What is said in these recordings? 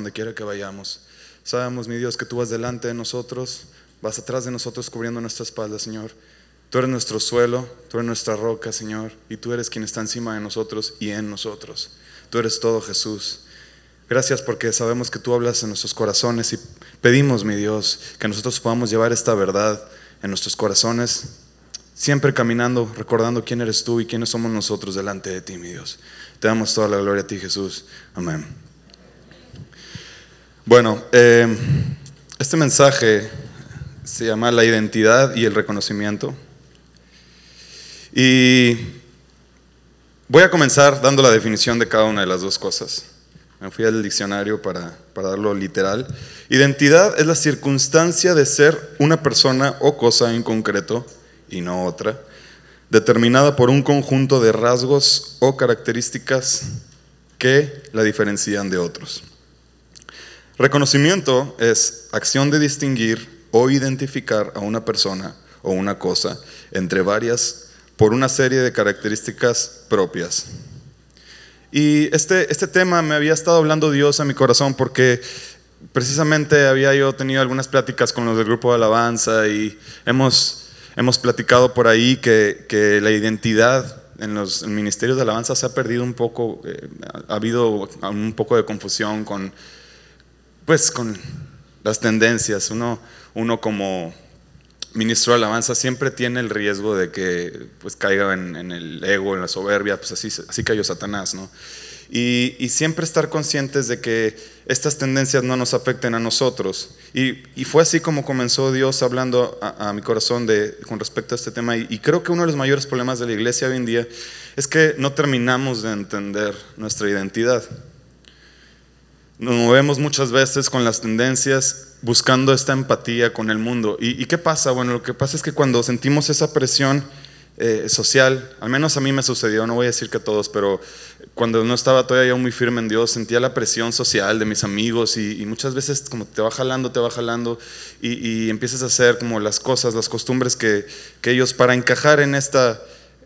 donde quiera que vayamos. Sabemos, mi Dios, que tú vas delante de nosotros, vas atrás de nosotros cubriendo nuestra espalda, Señor. Tú eres nuestro suelo, tú eres nuestra roca, Señor, y tú eres quien está encima de nosotros y en nosotros. Tú eres todo, Jesús. Gracias porque sabemos que tú hablas en nuestros corazones y pedimos, mi Dios, que nosotros podamos llevar esta verdad en nuestros corazones, siempre caminando, recordando quién eres tú y quiénes somos nosotros delante de ti, mi Dios. Te damos toda la gloria a ti, Jesús. Amén. Bueno, eh, este mensaje se llama la identidad y el reconocimiento. Y voy a comenzar dando la definición de cada una de las dos cosas. Me fui al diccionario para, para darlo literal. Identidad es la circunstancia de ser una persona o cosa en concreto y no otra, determinada por un conjunto de rasgos o características que la diferencian de otros. Reconocimiento es acción de distinguir o identificar a una persona o una cosa entre varias por una serie de características propias. Y este, este tema me había estado hablando Dios a mi corazón porque precisamente había yo tenido algunas pláticas con los del grupo de alabanza y hemos, hemos platicado por ahí que, que la identidad en los ministerios de alabanza se ha perdido un poco, eh, ha habido un poco de confusión con pues con las tendencias. Uno, uno como ministro de alabanza siempre tiene el riesgo de que pues caiga en, el ego, en la soberbia, pues así, así cayó Satanás, ¿no? Y, siempre estar conscientes de que estas tendencias no nos afecten a nosotros. Y, fue así como comenzó Dios hablando a, mi corazón de, con respecto a este tema. y creo que uno de los mayores problemas de la iglesia hoy en día es que no terminamos de entender nuestra identidad. Nos movemos muchas veces con las tendencias buscando esta empatía con el mundo. ¿Y, qué pasa? Bueno, lo que pasa es que cuando sentimos esa presión eh, social, al menos a mí me sucedió, no voy a decir que a todos, pero cuando no estaba todavía yo muy firme en Dios, sentía la presión social de mis amigos y, muchas veces como te va jalando, te va jalando y, empiezas a hacer como las cosas, las costumbres que, que ellos para encajar en, esta,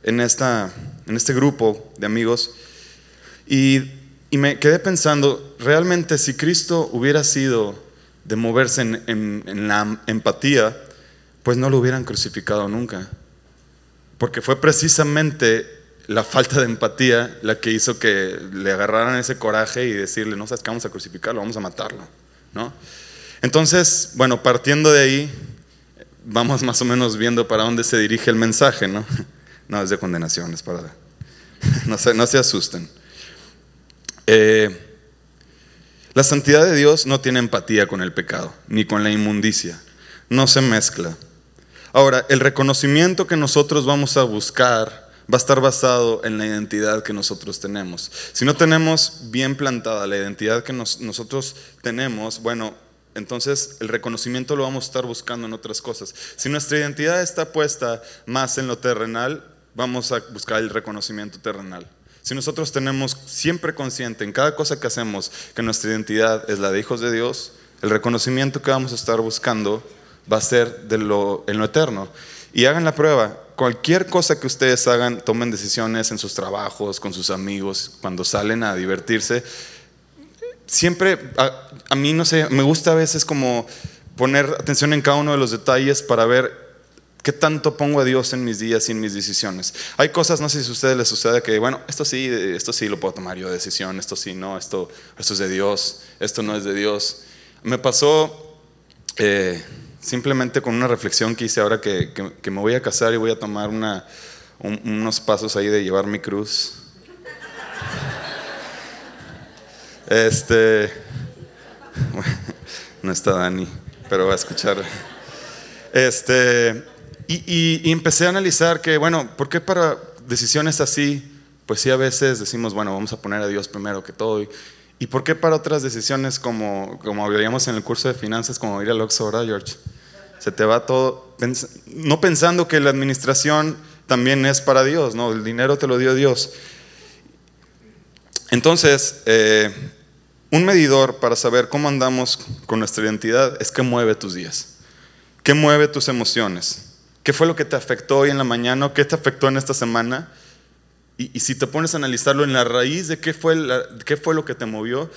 en, esta, en este grupo de amigos. Y y me quedé pensando, realmente si Cristo hubiera sido de moverse en, la empatía, pues no lo hubieran crucificado nunca. Porque fue precisamente la falta de empatía la que hizo que le agarraran ese coraje y decirle, no sabes que vamos a crucificarlo, vamos a matarlo. ¿no? Entonces, bueno, partiendo de ahí, vamos más o menos viendo para dónde se dirige el mensaje, ¿no? No es de condenación, es para... No se, no se asusten. Eh, la santidad de Dios no tiene empatía con el pecado, ni con la inmundicia. No se mezcla. Ahora, el reconocimiento que nosotros vamos a buscar va a estar basado en la identidad que nosotros tenemos. Si no tenemos bien plantada la identidad que nosotros tenemos, bueno, entonces el reconocimiento lo vamos a estar buscando en otras cosas. Si nuestra identidad está puesta más en lo terrenal, vamos a buscar el reconocimiento terrenal. Si nosotros tenemos siempre consciente en cada cosa que hacemos que nuestra identidad es la de hijos de Dios, el reconocimiento que vamos a estar buscando va a ser de lo, en lo eterno. Y hagan la prueba. Cualquier cosa que ustedes hagan, tomen decisiones en sus trabajos, con sus amigos, cuando salen a divertirse. Siempre, a, a mí no sé, me gusta a veces como poner atención en cada uno de los detalles para ver ¿Qué tanto pongo a Dios en mis días y en mis decisiones? Hay cosas, no sé si a ustedes les sucede que, bueno, esto sí, esto sí lo puedo tomar yo de decisión, esto sí, no, esto, esto es de Dios, esto no es de Dios. Me pasó eh, simplemente con una reflexión que hice ahora que, me voy a casar y voy a tomar unos pasos ahí de llevar mi cruz. Este, no está Dani, pero va a escuchar. Este, y, empecé a analizar que, bueno, ¿por qué para decisiones así, pues sí a veces decimos, bueno, vamos a poner a Dios primero que todo? ¿Y, por qué para otras decisiones como, como veíamos en el curso de finanzas, como ir al Oxford, ¿verdad, George? Se te va todo, no pensando que la administración también es para Dios, ¿no? El dinero te lo dio Dios. Entonces, eh, un medidor para saber cómo andamos con nuestra identidad es qué mueve tus días, qué mueve tus emociones. ¿Qué fue lo que te afectó hoy en la mañana qué te afectó en esta semana? Y, si te pones a analizarlo en la raíz de qué fue, qué fue lo que te movió,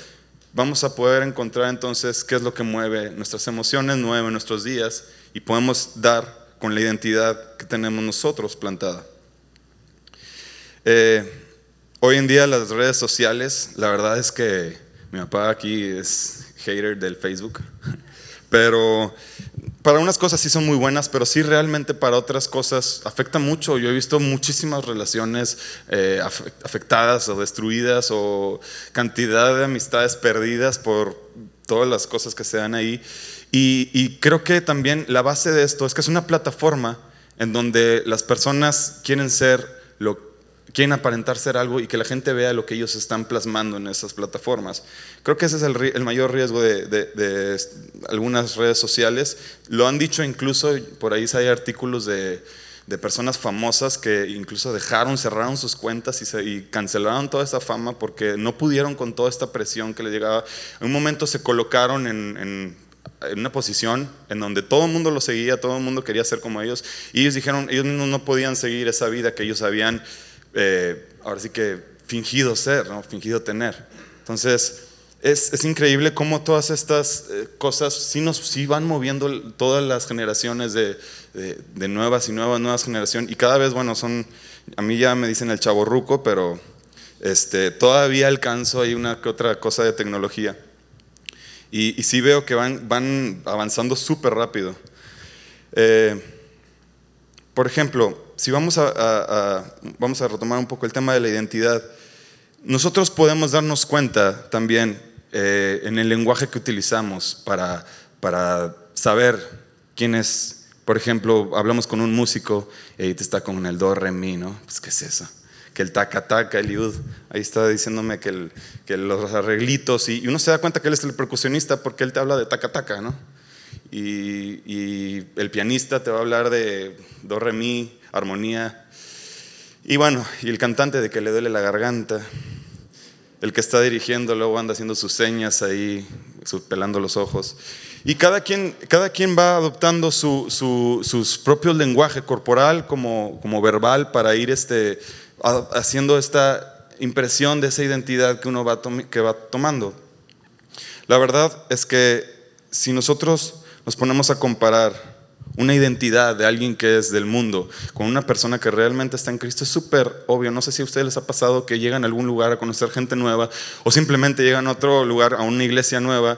vamos a poder encontrar entonces qué es lo que mueve nuestras emociones, mueve nuestros días y podemos dar con la identidad que tenemos nosotros plantada. Eh, hoy en día las redes sociales, la verdad es que mi papá aquí es hater del Facebook, pero para unas cosas sí son muy buenas, pero sí realmente para otras cosas afecta mucho. Yo he visto muchísimas relaciones eh, afectadas o destruidas o cantidad de amistades perdidas por todas las cosas que se dan ahí. Y, y creo que también la base de esto es que es una plataforma en donde las personas quieren ser lo quieren aparentar ser algo y que la gente vea lo que ellos están plasmando en esas plataformas. Creo que ese es el, mayor riesgo de, algunas redes sociales. Lo han dicho incluso, por ahí hay artículos de, personas famosas que incluso dejaron, cerraron sus cuentas y, cancelaron toda esa fama porque no pudieron con toda esta presión que les llegaba. En un momento se colocaron en, en una posición en donde todo el mundo lo seguía, todo el mundo quería ser como ellos, y ellos dijeron, ellos mismos no podían seguir esa vida que ellos habían eh, ahora sí que fingido ser, ¿no? fingido tener. Entonces, es, es increíble cómo todas estas eh, cosas sí, nos, sí van moviendo todas las generaciones de, de, nuevas y nuevas, nuevas generaciones. Y cada vez, bueno, son, a mí ya me dicen el chavo ruco, pero este, todavía alcanzo ahí una que otra cosa de tecnología. Y, y sí veo que van, van avanzando súper rápido. Eh, por ejemplo, si vamos a, vamos a retomar un poco el tema de la identidad, nosotros podemos darnos cuenta también eh, en el lenguaje que utilizamos para, para saber quién es. Por ejemplo, hablamos con un músico y te está con el do, re, mi, ¿no? Pues, ¿qué es eso? Que el taca, taca, el yud. Ahí está diciéndome que, que los arreglitos. Y, uno se da cuenta que él es el percusionista porque él te habla de taca, taca, ¿no? Y, y el pianista te va a hablar de do, re, mi, armonía. Y bueno, y el cantante de que le duele la garganta, el que está dirigiendo luego anda haciendo sus señas ahí, pelando los ojos. Y cada quien, cada quien va adoptando su, su, sus propios lenguaje corporal como, como verbal para ir este, haciendo esta impresión de esa identidad que uno va, que va tomando. La verdad es que si nosotros nos ponemos a comparar una identidad de alguien que es del mundo con una persona que realmente está en Cristo es súper obvio. No sé si a ustedes les ha pasado que llegan a algún lugar a conocer gente nueva o simplemente llegan a otro lugar, a una iglesia nueva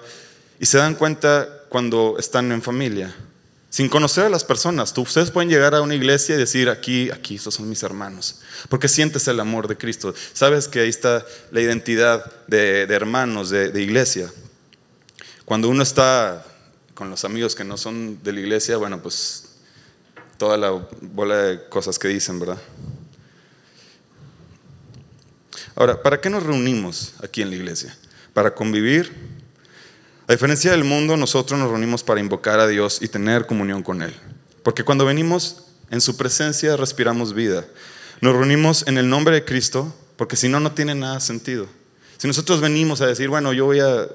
y se dan cuenta cuando están en familia. Sin conocer a las personas, ustedes pueden llegar a una iglesia y decir, aquí, aquí, estos son mis hermanos, porque sientes el amor de Cristo. Sabes que ahí está la identidad de, hermanos, de, de iglesia. Cuando uno está con los amigos que no son de la iglesia, bueno, pues toda la bola de cosas que dicen, ¿verdad? Ahora, ¿para qué nos reunimos aquí en la iglesia? ¿Para convivir? A diferencia del mundo, nosotros nos reunimos para invocar a Dios y tener comunión con Él. Porque cuando venimos en su presencia respiramos vida. Nos reunimos en el nombre de Cristo porque si no, no tiene nada sentido. Si nosotros venimos a decir, bueno, yo voy a,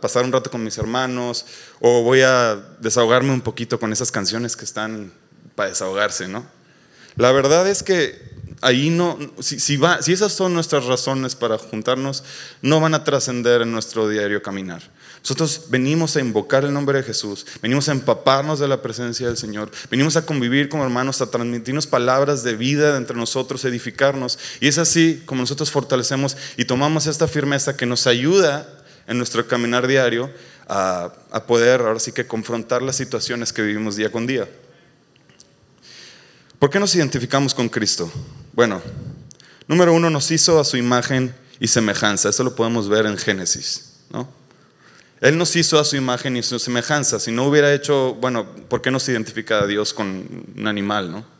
pasar un rato con mis hermanos o voy a desahogarme un poquito con esas canciones que están para desahogarse, ¿no? La verdad es que ahí no, si, si, si esas son nuestras razones para juntarnos, no van a trascender en nuestro diario caminar. Nosotros venimos a invocar el nombre de Jesús, venimos a empaparnos de la presencia del Señor, venimos a convivir como hermanos, a transmitirnos palabras de vida entre nosotros, edificarnos. Y es así como nosotros fortalecemos y tomamos esta firmeza que nos ayuda en nuestro caminar diario a, poder ahora sí que confrontar las situaciones que vivimos día con día. ¿Por qué nos identificamos con Cristo? Bueno, número uno, nos hizo a su imagen y semejanza. Eso lo podemos ver en Génesis, ¿no? Él nos hizo a su imagen y su semejanza. Si no hubiera hecho, bueno, ¿por qué nos identifica a Dios con un animal, no?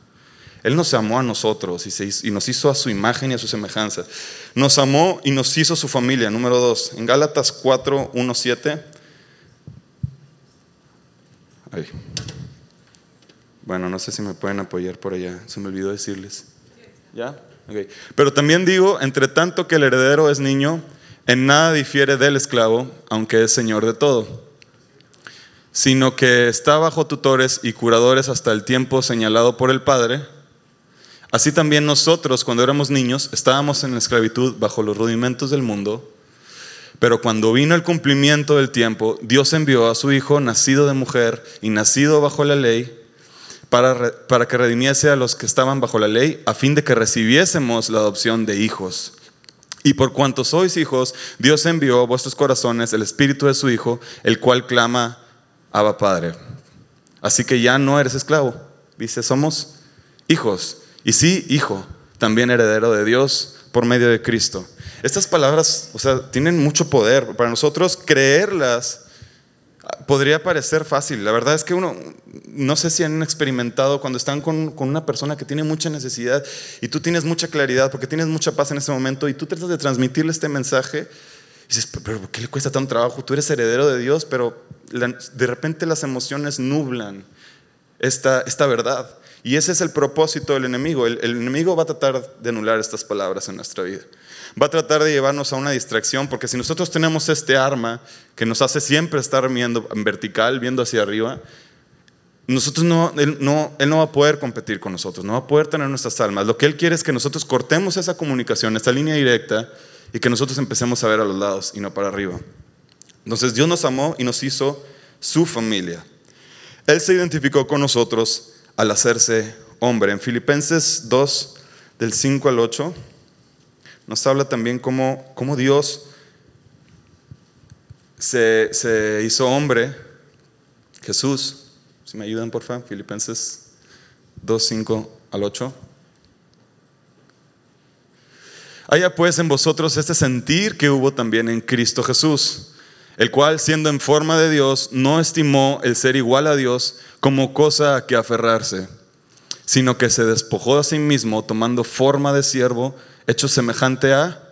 Él nos amó a nosotros y, nos hizo a su imagen y a su semejanza. Nos amó y nos hizo su familia. Número dos, en Gálatas 4, 1, 7. Bueno, no sé si me pueden apoyar por allá. Se me olvidó decirles. ¿Ya? Pero también digo, entre tanto que el heredero es niño, en nada difiere del esclavo, aunque es señor de todo, sino que está bajo tutores y curadores hasta el tiempo señalado por el Padre. Así también nosotros, cuando éramos niños, estábamos en la esclavitud bajo los rudimentos del mundo, Pero cuando vino el cumplimiento del tiempo, Dios envió a su Hijo, nacido de mujer y nacido bajo la ley, para, para que redimiese a los que estaban bajo la ley, a fin de que recibiésemos la adopción de hijos. Y por cuanto sois hijos, Dios envió a vuestros corazones el Espíritu de su Hijo, el cual clama, Abba Padre. Así que ya no eres esclavo, dice, somos hijos. Y sí, hijo, también heredero de Dios por medio de Cristo. Estas palabras, o sea, tienen mucho poder. Para nosotros creerlas podría parecer fácil. La verdad es que uno, no sé si han experimentado cuando están con, con, una persona que tiene mucha necesidad y tú tienes mucha claridad porque tienes mucha paz en ese momento y tú tratas de transmitirle este mensaje. Y dices, pero ¿por qué le cuesta tanto trabajo? Tú eres heredero de Dios, pero de repente las emociones nublan esta, esta verdad. Y ese es el propósito del enemigo. El, el enemigo va a tratar de anular estas palabras en nuestra vida va a tratar de llevarnos a una distracción, porque si nosotros tenemos este arma que nos hace siempre estar viendo en vertical, viendo hacia arriba, nosotros no él, no, va a poder competir con nosotros, no va a poder tener nuestras almas. Lo que Él quiere es que nosotros cortemos esa comunicación, esta línea directa, y que nosotros empecemos a ver a los lados y no para arriba. Entonces Dios nos amó y nos hizo su familia. Él se identificó con nosotros al hacerse hombre. En Filipenses 2, del 5 al 8 nos habla también cómo, cómo Dios se, se, hizo hombre, Jesús, si me ayudan por favor, Filipenses 2, 5 al 8. Haya pues en vosotros este sentir que hubo también en Cristo Jesús, el cual siendo en forma de Dios no estimó el ser igual a Dios como cosa a que aferrarse, sino que se despojó a sí mismo tomando forma de siervo hecho semejante a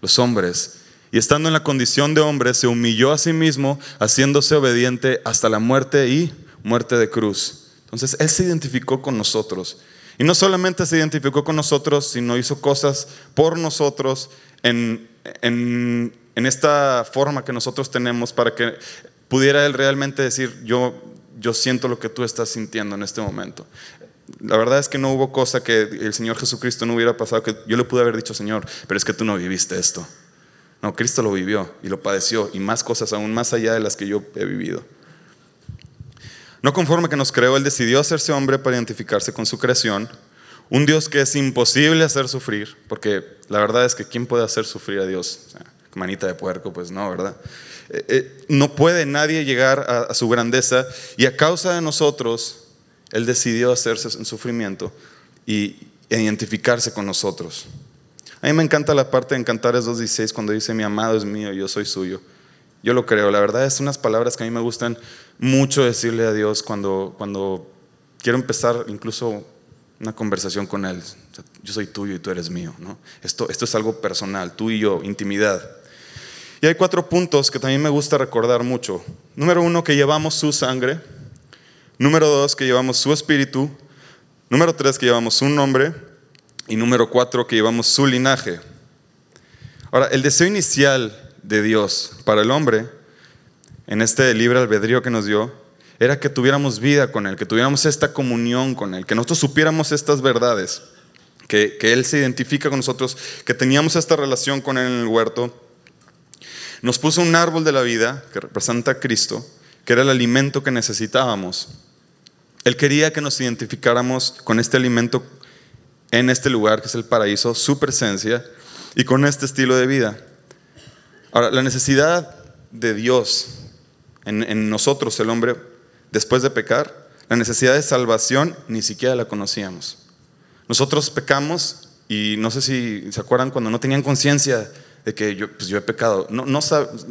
los hombres. Y estando en la condición de hombre, se humilló a sí mismo, haciéndose obediente hasta la muerte y muerte de cruz. Entonces, Él se identificó con nosotros. Y no solamente se identificó con nosotros, sino hizo cosas por nosotros en, en, en esta forma que nosotros tenemos para que pudiera Él realmente decir, yo, yo siento lo que tú estás sintiendo en este momento. La verdad es que no hubo cosa que el Señor Jesucristo no hubiera pasado, que yo le pude haber dicho, Señor, pero es que tú no viviste esto. No, Cristo lo vivió y lo padeció y más cosas aún más allá de las que yo he vivido. No conforme que nos creó, Él decidió hacerse hombre para identificarse con su creación, un Dios que es imposible hacer sufrir, porque la verdad es que ¿quién puede hacer sufrir a Dios? manita de puerco, pues no, ¿verdad? Eh, eh, no puede nadie llegar a, a su grandeza y a causa de nosotros él decidió hacerse en sufrimiento y identificarse con nosotros. A mí me encanta la parte de Cantares 2.16 cuando dice, mi amado es mío, yo soy suyo. Yo lo creo. La verdad es unas palabras que a mí me gustan mucho decirle a Dios cuando, cuando quiero empezar incluso una conversación con Él. Yo soy tuyo y tú eres mío. ¿no? Esto, esto es algo personal, tú y yo, intimidad. Y hay cuatro puntos que también me gusta recordar mucho. Número uno, que llevamos su sangre. Número dos, que llevamos su espíritu. Número tres, que llevamos su nombre. Y número cuatro, que llevamos su linaje. Ahora, el deseo inicial de Dios para el hombre, en este libre albedrío que nos dio, era que tuviéramos vida con Él, que tuviéramos esta comunión con Él, que nosotros supiéramos estas verdades, que, que Él se identifica con nosotros, que teníamos esta relación con Él en el huerto. Nos puso un árbol de la vida que representa a Cristo, que era el alimento que necesitábamos. Él quería que nos identificáramos con este alimento en este lugar que es el paraíso, su presencia y con este estilo de vida. Ahora, la necesidad de Dios en, nosotros, el hombre, después de pecar, la necesidad de salvación ni siquiera la conocíamos. Nosotros pecamos y no sé si se acuerdan cuando no tenían conciencia de que yo, pues yo he pecado. No, no,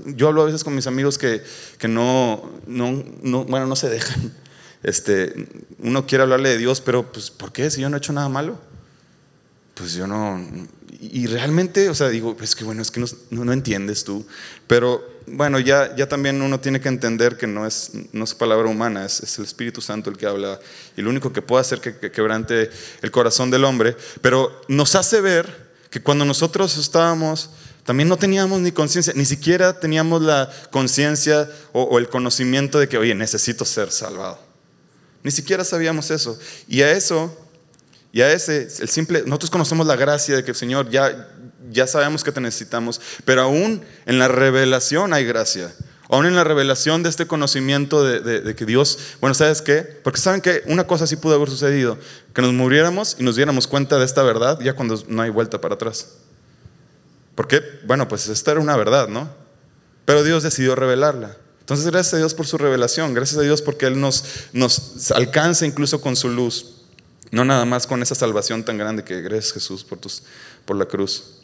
yo hablo a veces con mis amigos que, que no, no, no, bueno, no se dejan este, uno quiere hablarle de Dios, pero pues, ¿por qué? Si yo no he hecho nada malo. Pues yo no. Y realmente, o sea, digo, es que bueno, es que no, entiendes tú. Pero bueno, ya, ya también uno tiene que entender que no es, no es palabra humana, es, es el Espíritu Santo el que habla. Y lo único que puede hacer que, que quebrante el corazón del hombre. Pero nos hace ver que cuando nosotros estábamos también no teníamos ni conciencia, ni siquiera teníamos la conciencia o, o, el conocimiento de que, oye, necesito ser salvado. Ni siquiera sabíamos eso. Y a eso, y a ese, el simple, nosotros conocemos la gracia de que el Señor ya, ya sabemos que te necesitamos, pero aún en la revelación hay gracia. Aún en la revelación de este conocimiento de, que Dios, bueno, ¿sabes qué? Porque saben que una cosa sí pudo haber sucedido, que nos muriéramos y nos diéramos cuenta de esta verdad ya cuando no hay vuelta para atrás. Porque, bueno, pues esta era una verdad, ¿no? Pero Dios decidió revelarla. Entonces, gracias a Dios por su revelación, gracias a Dios porque Él nos, nos alcanza incluso con su luz, no nada más con esa salvación tan grande que gracias Jesús por, tus, por la cruz.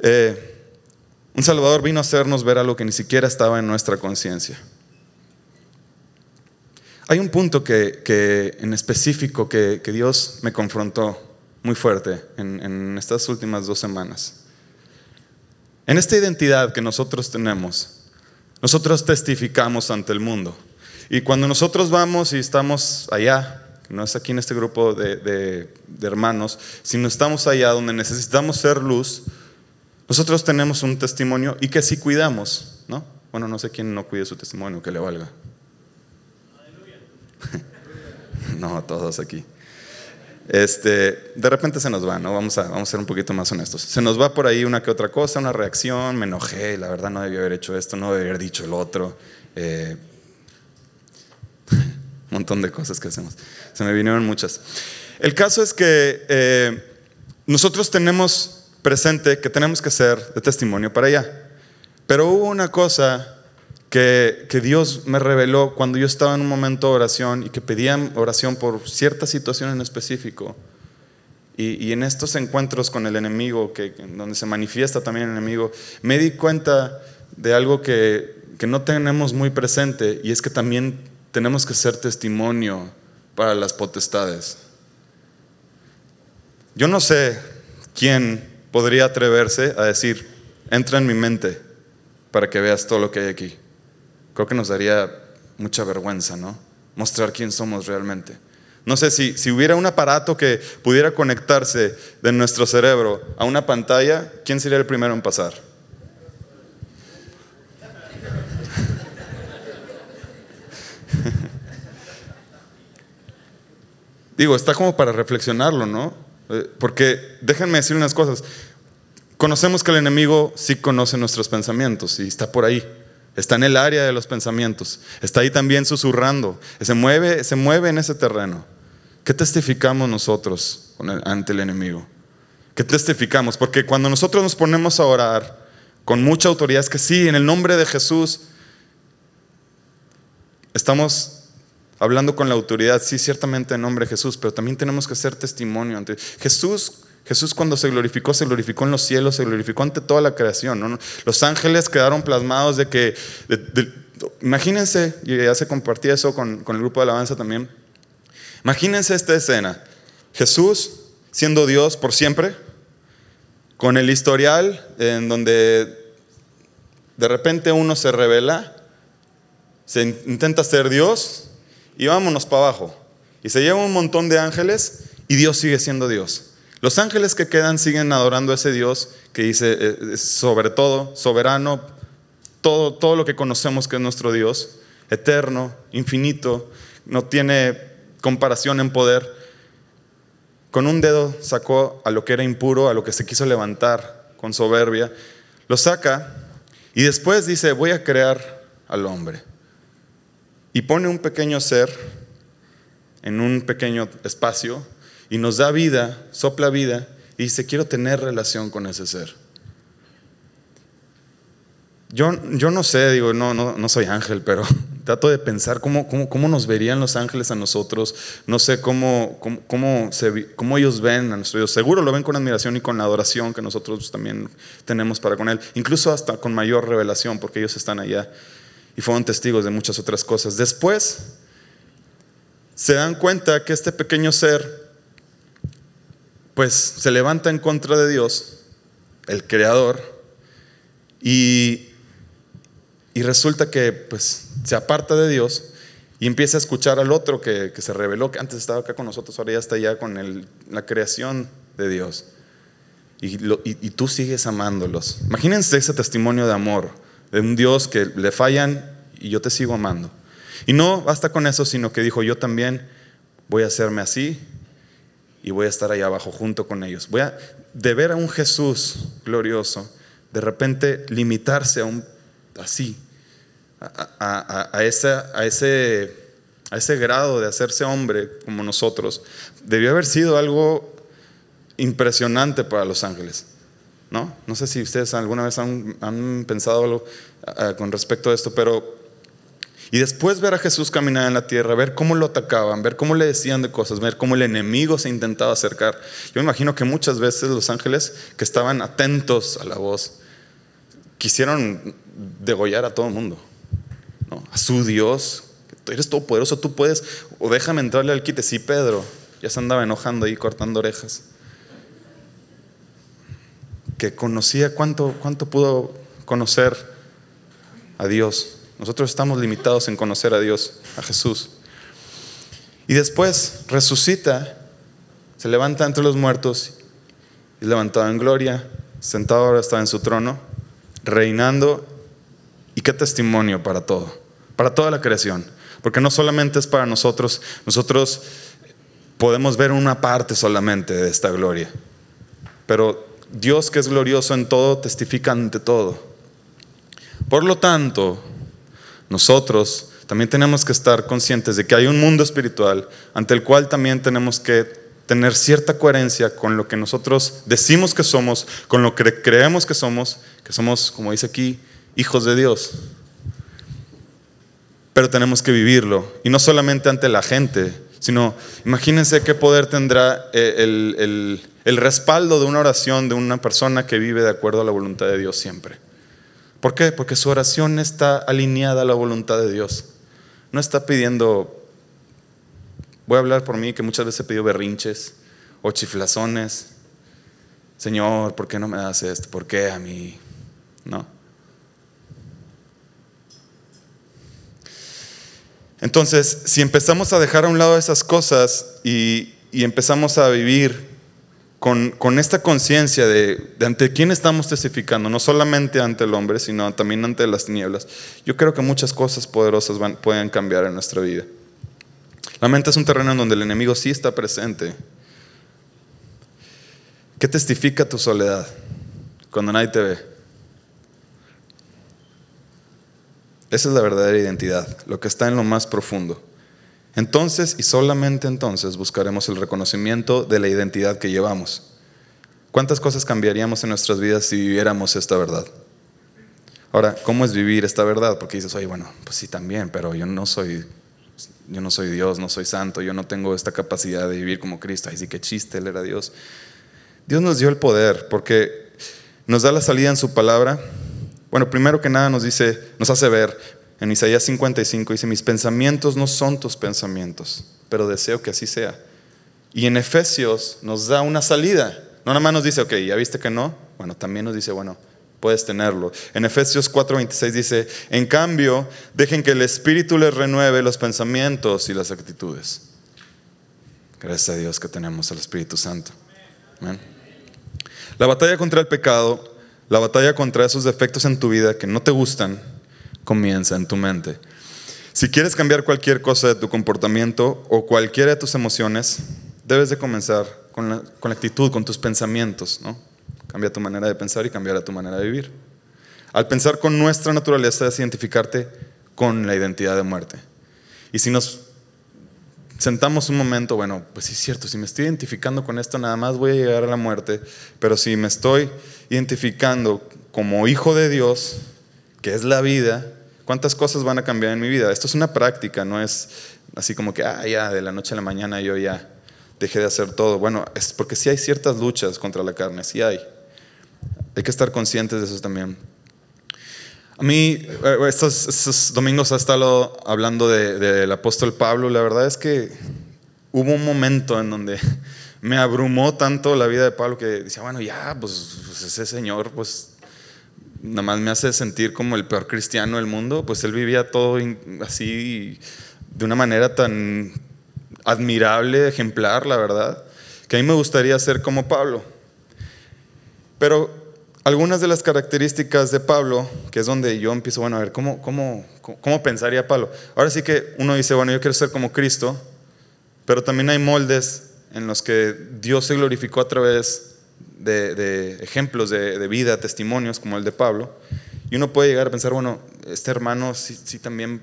Eh, un Salvador vino a hacernos ver algo que ni siquiera estaba en nuestra conciencia. Hay un punto que, en específico que, Dios me confrontó muy fuerte en, en estas últimas dos semanas. En esta identidad que nosotros tenemos, nosotros testificamos ante el mundo. Y cuando nosotros vamos y estamos allá, no es aquí en este grupo de, de, hermanos, sino estamos allá donde necesitamos ser luz, nosotros tenemos un testimonio y que si cuidamos, ¿no? Bueno, no sé quién no cuide su testimonio, que le valga. no, todos aquí. Este, de repente se nos va, ¿no? Vamos a, vamos a ser un poquito más honestos. Se nos va por ahí una que otra cosa, una reacción, me enojé, la verdad no debía haber hecho esto, no debía haber dicho el otro. Eh, un montón de cosas que hacemos. Se me vinieron muchas. El caso es que eh, nosotros tenemos presente que tenemos que ser de testimonio para allá. Pero hubo una cosa que, Dios me reveló cuando yo estaba en un momento de oración y que pedía oración por cierta situación en específico. Y, en estos encuentros con el enemigo, que, donde se manifiesta también el enemigo, me di cuenta de algo que, que no tenemos muy presente y es que también tenemos que ser testimonio para las potestades. Yo no sé quién podría atreverse a decir, entra en mi mente para que veas todo lo que hay aquí creo que nos daría mucha vergüenza, ¿no? Mostrar quién somos realmente. No sé si, si hubiera un aparato que pudiera conectarse de nuestro cerebro a una pantalla, ¿quién sería el primero en pasar? Digo, está como para reflexionarlo, ¿no? Eh, porque déjenme decir unas cosas. Conocemos que el enemigo sí conoce nuestros pensamientos y está por ahí. Está en el área de los pensamientos. Está ahí también susurrando. Se mueve, se mueve en ese terreno. ¿Qué testificamos nosotros ante el enemigo? ¿Qué testificamos? Porque cuando nosotros nos ponemos a orar con mucha autoridad, es que sí, en el nombre de Jesús, estamos hablando con la autoridad, sí, ciertamente en nombre de Jesús, pero también tenemos que ser testimonio ante Jesús. Jesús cuando se glorificó, se glorificó en los cielos, se glorificó ante toda la creación. Los ángeles quedaron plasmados de que, imagínense, y ya se compartía eso con, con el grupo de alabanza también, imagínense esta escena, Jesús siendo Dios por siempre, con el historial en donde de repente uno se revela, se intenta ser Dios y vámonos para abajo. Y se lleva un montón de ángeles y Dios sigue siendo Dios. Los ángeles que quedan siguen adorando a ese Dios que dice eh, sobre todo, soberano, todo, todo lo que conocemos que es nuestro Dios, eterno, infinito, no tiene comparación en poder. Con un dedo sacó a lo que era impuro, a lo que se quiso levantar con soberbia, lo saca y después dice, voy a crear al hombre. Y pone un pequeño ser en un pequeño espacio y nos da vida, sopla vida y dice, quiero tener relación con ese ser. Yo, yo no sé, digo, no, no, no soy ángel, pero trato de pensar cómo, cómo, cómo, nos verían los ángeles a nosotros. No sé cómo, cómo, cómo, ellos ven a nuestro Dios. Seguro lo ven con admiración y con la adoración que nosotros también tenemos para con Él. Incluso hasta con mayor revelación, porque ellos están allá y fueron testigos de muchas otras cosas. Después se dan cuenta que este pequeño ser pues se levanta en contra de Dios, el creador, y, y resulta que pues se aparta de Dios y empieza a escuchar al otro que, se reveló, que antes estaba acá con nosotros, ahora ya está allá con la creación de Dios. Y, y, tú sigues amándolos. Imagínense ese testimonio de amor, de un Dios que le fallan y yo te sigo amando. Y no basta con eso, sino que dijo, yo también voy a hacerme así y voy a estar ahí abajo junto con ellos. Voy a, de ver a un Jesús glorioso, de repente limitarse a un, así, a, a, ese, a, ese, grado de hacerse hombre como nosotros, debió haber sido algo impresionante para los ángeles. ¿No? No sé si ustedes alguna vez han, han pensado algo con respecto a esto, pero y después ver a Jesús caminar en la tierra, ver cómo lo atacaban, ver cómo le decían de cosas, ver cómo el enemigo se intentaba acercar. Yo me imagino que muchas veces los ángeles que estaban atentos a la voz quisieron degollar a todo el mundo, ¿no? a su Dios. Tú eres todopoderoso, tú puedes, o déjame entrarle al quite. Sí, Pedro, ya se andaba enojando ahí, cortando orejas. Que conocía cuánto, cuánto pudo conocer a Dios nosotros estamos limitados en conocer a Dios, a Jesús. Y después resucita, se levanta entre los muertos y levantado en gloria, sentado ahora está en su trono, reinando. Y qué testimonio para todo, para toda la creación. Porque no solamente es para nosotros, nosotros podemos ver una parte solamente de esta gloria. Pero Dios que es glorioso en todo, testifica ante todo. Por lo tanto, nosotros también tenemos que estar conscientes de que hay un mundo espiritual ante el cual también tenemos que tener cierta coherencia con lo que nosotros decimos que somos, con lo que creemos que somos, que somos, como dice aquí, hijos de Dios. Pero tenemos que vivirlo, y no solamente ante la gente, sino imagínense qué poder tendrá eh, el, el respaldo de una oración de una persona que vive de acuerdo a la voluntad de Dios siempre. ¿Por qué? Porque su oración está alineada a la voluntad de Dios. No está pidiendo, voy a hablar por mí, que muchas veces he pedido berrinches o chiflazones. Señor, ¿por qué no me das esto? ¿Por qué a mí? No. Entonces, si empezamos a dejar a un lado esas cosas y, y empezamos a vivir con, esta conciencia de, ante quién estamos testificando, no solamente ante el hombre, sino también ante las tinieblas, yo creo que muchas cosas poderosas pueden cambiar en nuestra vida. La mente es un terreno en donde el enemigo sí está presente. ¿Qué testifica tu soledad cuando nadie te ve? Esa es la verdadera identidad, lo que está en lo más profundo. Entonces y solamente entonces buscaremos el reconocimiento de la identidad que llevamos. ¿Cuántas cosas cambiaríamos en nuestras vidas si viviéramos esta verdad? Ahora, ¿cómo es vivir esta verdad? Porque dices, oye, bueno, pues sí también, pero yo no soy, yo no soy Dios, no soy santo, yo no tengo esta capacidad de vivir como Cristo. Ay, sí, qué chiste, Él era Dios. Dios nos dio el poder porque nos da la salida en su palabra. Bueno, primero que nada nos dice, nos hace ver, en Isaías 55 dice, mis pensamientos no son tus pensamientos, pero deseo que así sea. Y en Efesios nos da una salida. No nada más nos dice, ok, ya viste que no. Bueno, también nos dice, bueno, puedes tenerlo. En Efesios 4:26 dice, en cambio, dejen que el Espíritu les renueve los pensamientos y las actitudes. Gracias a Dios que tenemos al Espíritu Santo. La batalla contra el pecado, la batalla contra esos defectos en tu vida que no te gustan, comienza en tu mente. Si quieres cambiar cualquier cosa de tu comportamiento o cualquiera de tus emociones, debes de comenzar con la, actitud, con tus pensamientos. ¿no? Cambia tu manera de pensar y cambiará tu manera de vivir. Al pensar con nuestra naturaleza es identificarte con la identidad de muerte. Y si nos sentamos un momento, bueno, pues sí es cierto, si me estoy identificando con esto nada más voy a llegar a la muerte, pero si me estoy identificando como hijo de Dios, que es la vida, ¿Cuántas cosas van a cambiar en mi vida? Esto es una práctica, no es así como que, ah, ya, de la noche a la mañana yo ya dejé de hacer todo. Bueno, es porque sí hay ciertas luchas contra la carne, sí hay. Hay que estar conscientes de eso también. A mí, eh, estos, domingos ha estado hablando del apóstol Pablo. La verdad es que hubo un momento en donde me abrumó tanto la vida de Pablo que decía, bueno, ya, pues, pues ese señor, pues nada más me hace sentir como el peor cristiano del mundo, pues él vivía todo así de una manera tan admirable, ejemplar, la verdad, que a mí me gustaría ser como Pablo. Pero algunas de las características de Pablo, que es donde yo empiezo, bueno, a ver, ¿cómo, cómo, cómo pensaría Pablo? Ahora sí que uno dice, bueno, yo quiero ser como Cristo, pero también hay moldes en los que Dios se glorificó a través de, ejemplos de, vida, testimonios como el de Pablo. Y uno puede llegar a pensar, bueno, este hermano sí, también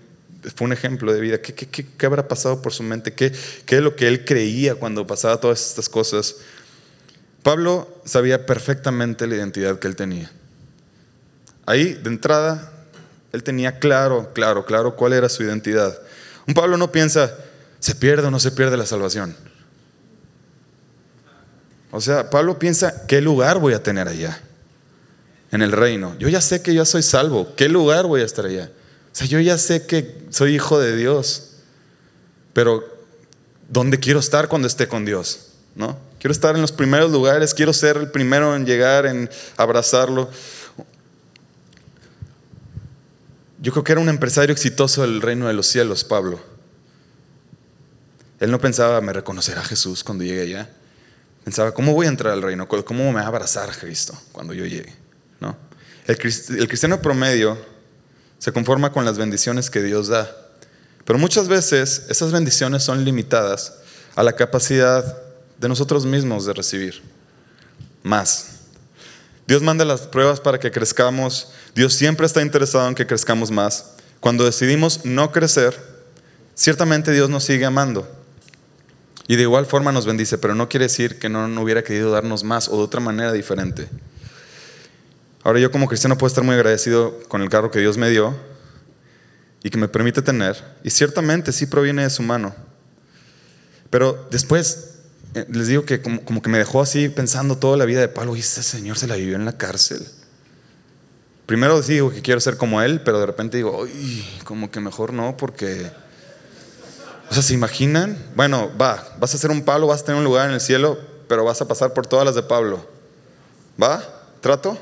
fue un ejemplo de vida. ¿Qué, qué, habrá pasado por su mente? ¿Qué, ¿Qué es lo que él creía cuando pasaba todas estas cosas? Pablo sabía perfectamente la identidad que él tenía. Ahí, de entrada, él tenía claro, claro, claro cuál era su identidad. Un Pablo no piensa, ¿se pierde o no se pierde la salvación? O sea, Pablo piensa, ¿qué lugar voy a tener allá? En el reino. Yo ya sé que yo soy salvo. ¿Qué lugar voy a estar allá? O sea, yo ya sé que soy hijo de Dios. Pero, ¿dónde quiero estar cuando esté con Dios? ¿No? Quiero estar en los primeros lugares, quiero ser el primero en llegar, en abrazarlo. Yo creo que era un empresario exitoso del reino de los cielos, Pablo. Él no pensaba, me reconocerá Jesús cuando llegue allá. Pensaba, ¿cómo voy a entrar al reino? ¿Cómo me va a abrazar Cristo cuando yo llegue? ¿No? El, el cristiano promedio se conforma con las bendiciones que Dios da. Pero muchas veces esas bendiciones son limitadas a la capacidad de nosotros mismos de recibir más. Dios manda las pruebas para que crezcamos. Dios siempre está interesado en que crezcamos más. Cuando decidimos no crecer, ciertamente Dios nos sigue amando. Y de igual forma nos bendice, pero no quiere decir que no, hubiera querido darnos más o de otra manera diferente. Ahora yo como cristiano puedo estar muy agradecido con el carro que Dios me dio y que me permite tener. Y ciertamente sí proviene de su mano. Pero después eh, les digo que como, que me dejó así pensando toda la vida de Pablo, y este señor se la vivió en la cárcel. Primero digo que quiero ser como él, pero de repente digo, uy, como que mejor no, porque... O sea, ¿se imaginan? Bueno, va, vas a ser un Pablo, vas a tener un lugar en el cielo, pero vas a pasar por todas las de Pablo. ¿Va? ¿Trato?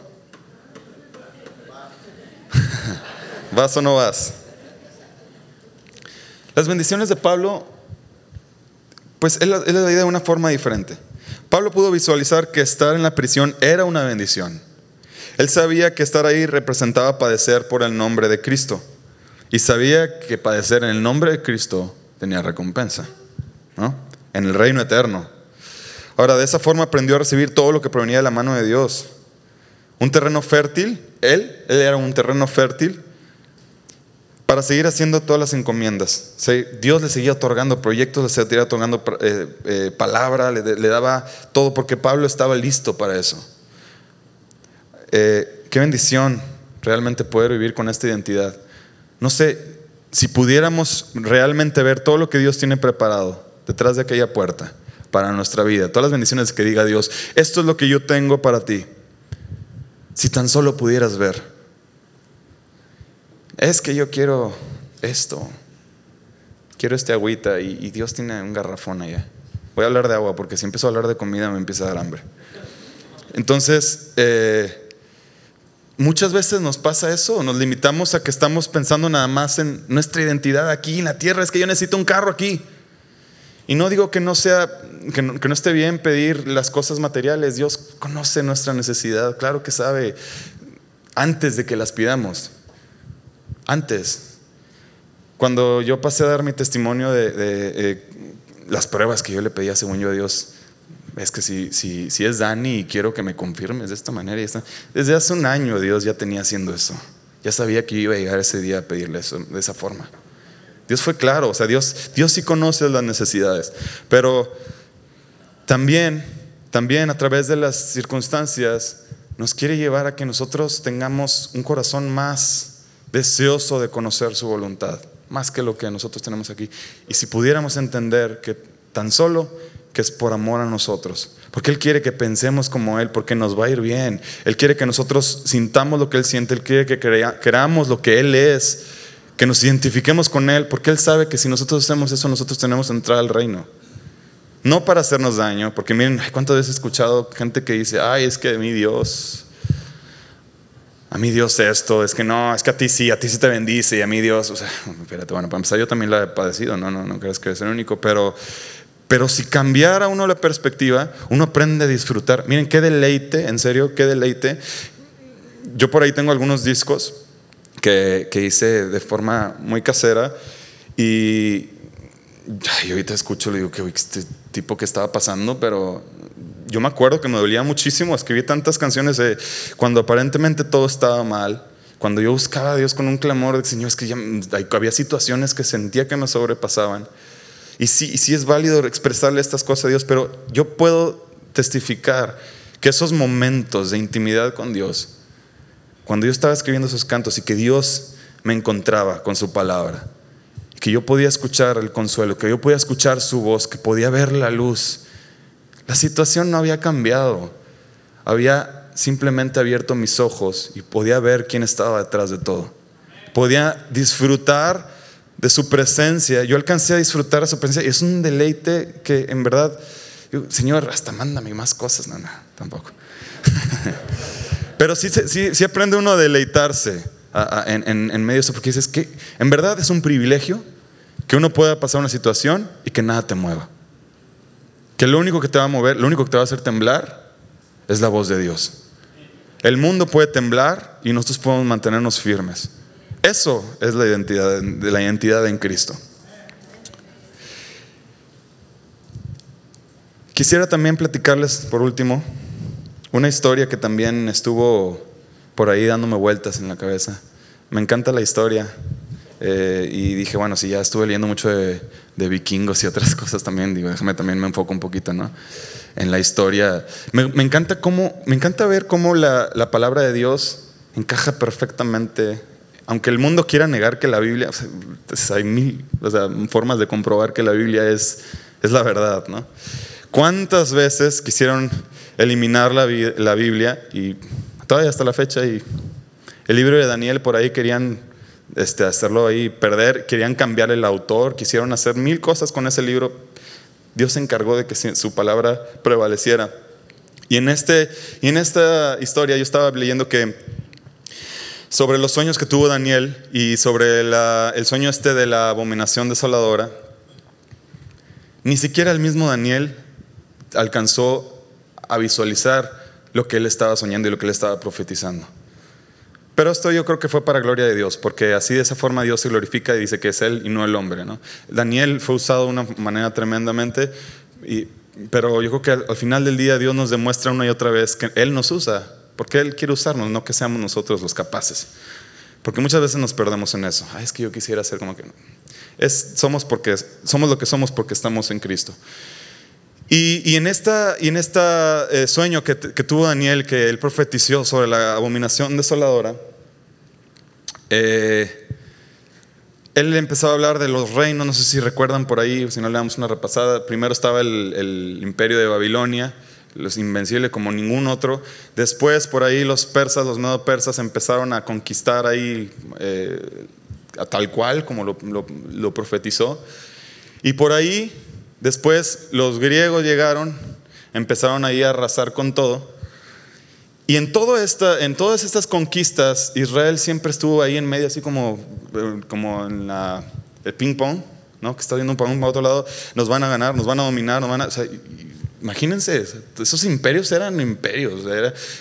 ¿Vas o no vas? Las bendiciones de Pablo pues él, él la vida de una forma diferente. Pablo pudo visualizar que estar en la prisión era una bendición. Él sabía que estar ahí representaba padecer por el nombre de Cristo. Y sabía que padecer en el nombre de Cristo tenía recompensa, ¿no? En el reino eterno. Ahora, de esa forma aprendió a recibir todo lo que provenía de la mano de Dios. Un terreno fértil, él, él era un terreno fértil para seguir haciendo todas las encomiendas. Dios le seguía otorgando proyectos, le seguía otorgando eh, eh, palabra, le, daba todo, porque Pablo estaba listo para eso. Eh, qué bendición realmente poder vivir con esta identidad. No sé, si pudiéramos realmente ver todo lo que Dios tiene preparado detrás de aquella puerta para nuestra vida, todas las bendiciones que diga Dios, esto es lo que yo tengo para ti. Si tan solo pudieras ver es que yo quiero esto, quiero este agüita y, Dios tiene un garrafón allá. Voy a hablar de agua porque si empiezo a hablar de comida me empieza a dar hambre. Entonces, eh, muchas veces nos pasa eso, nos limitamos a que estamos pensando nada más en nuestra identidad aquí en la tierra, es que yo necesito un carro aquí. Y no digo que no sea, que no, esté bien pedir las cosas materiales. Dios conoce nuestra necesidad, claro que sabe antes de que las pidamos. Antes, cuando yo pasé a dar mi testimonio de, eh, las pruebas que yo le pedía según yo a Dios, es que si, si, si es Dani y quiero que me confirmes de esta manera, y desde hace un año Dios ya tenía haciendo eso. Ya sabía que iba a llegar ese día a pedirle eso de esa forma. Dios fue claro, o sea, Dios, Dios sí conoce las necesidades, pero también, también a través de las circunstancias nos quiere llevar a que nosotros tengamos un corazón más deseoso de conocer su voluntad, más que lo que nosotros tenemos aquí. Y si pudiéramos entender que tan solo que es por amor a nosotros, porque Él quiere que pensemos como Él, porque nos va a ir bien. Él quiere que nosotros sintamos lo que Él siente, Él quiere que creamos lo que Él es, que nos identifiquemos con Él, porque Él sabe que si nosotros hacemos eso, nosotros tenemos que entrar al reino. No para hacernos daño, porque miren, ¿cuántas veces he escuchado gente que dice, ay, es que mi Dios, a mí Dios esto, es que no, es que a ti sí, a ti sí te bendice y a mí Dios, o sea, espérate, bueno, para empezar yo también la he padecido, no, no, no crees que es el único, pero, pero si cambiara uno la perspectiva, uno aprende a disfrutar. Miren, qué deleite, en serio, qué deleite. Yo por ahí tengo algunos discos que, que hice de forma muy casera y y ahorita escucho, le digo que este tipo que estaba pasando, pero yo me acuerdo que me dolía muchísimo, escribí tantas canciones de cuando aparentemente todo estaba mal, cuando yo buscaba a Dios con un clamor de Señor, es que ya había situaciones que sentía que me sobrepasaban. Y sí, sí es válido expresarle estas cosas a Dios, pero yo puedo testificar que esos momentos de intimidad con Dios, cuando yo estaba escribiendo esos cantos y que Dios me encontraba con su palabra, que yo podía escuchar el consuelo, que yo podía escuchar su voz, que podía ver la luz. La situación no había cambiado. Había simplemente abierto mis ojos y podía ver quién estaba detrás de todo. Podía disfrutar de su presencia. Yo alcancé a disfrutar de su presencia. Y es un deleite que en verdad, Señor, hasta mándame más cosas. No, no, tampoco. Pero sí, sí, sí aprende uno a deleitarse en, en, medio de eso, porque dices que en verdad es un privilegio que uno pueda pasar una situación y que nada te mueva. Que lo único que te va a mover, lo único que te va a hacer temblar es la voz de Dios. El mundo puede temblar y nosotros podemos mantenernos firmes. Eso es la identidad, de la identidad en Cristo. Quisiera también platicarles, por último, una historia que también estuvo por ahí dándome vueltas en la cabeza. Me encanta la historia. Eh, y dije, bueno, si ya estuve leyendo mucho de, vikingos y otras cosas también, digo, déjame también me enfoco un poquito, ¿no? En la historia. Me, encanta, cómo, me encanta ver cómo la, la, palabra de Dios encaja perfectamente. Aunque el mundo quiera negar que la Biblia, pues, hay mil formas de comprobar que la Biblia es, es la verdad, ¿no? ¿Cuántas veces quisieron eliminar la, la Biblia y todavía hasta la fecha y el libro de Daniel por ahí querían este, hacerlo ahí perder, querían cambiar el autor, quisieron hacer mil cosas con ese libro. Dios se encargó de que su palabra prevaleciera. Y en, este, y en esta historia yo estaba leyendo que sobre los sueños que tuvo Daniel y sobre el sueño este de la abominación desoladora, ni siquiera el mismo Daniel alcanzó a visualizar lo que él estaba soñando y lo que él estaba profetizando. Pero esto yo creo que fue para gloria de Dios, porque así de esa forma Dios se glorifica y dice que es Él y no el hombre. Daniel fue usado de una manera tremendamente, pero yo creo que al, final del día Dios nos demuestra una y otra vez que Él nos usa, porque Él quiere usarnos, no que seamos nosotros los capaces. Porque muchas veces nos perdemos en eso. es que yo quisiera ser como que no. Es, somos, porque, somos lo que somos porque estamos en Cristo. Y, en esta, y en esta eh, sueño que, tuvo Daniel, que él profetizó sobre la abominación desoladora, eh, él empezó a hablar de los reinos, no sé si recuerdan por ahí, si no le damos una repasada. Primero estaba el, imperio de Babilonia, los invencibles como ningún otro. Después por ahí los persas, los medo persas empezaron a conquistar ahí eh, a tal cual como lo, lo profetizó. Y por ahí Después los griegos llegaron, empezaron ahí a arrasar con todo. Y en, todo esta, en todas estas conquistas, Israel siempre estuvo ahí en medio, así como, eh, como en la, el ping-pong, ¿no? que está viendo para un para otro lado, nos van a ganar, nos van a dominar, nos van a... imagínense, esos imperios eran imperios,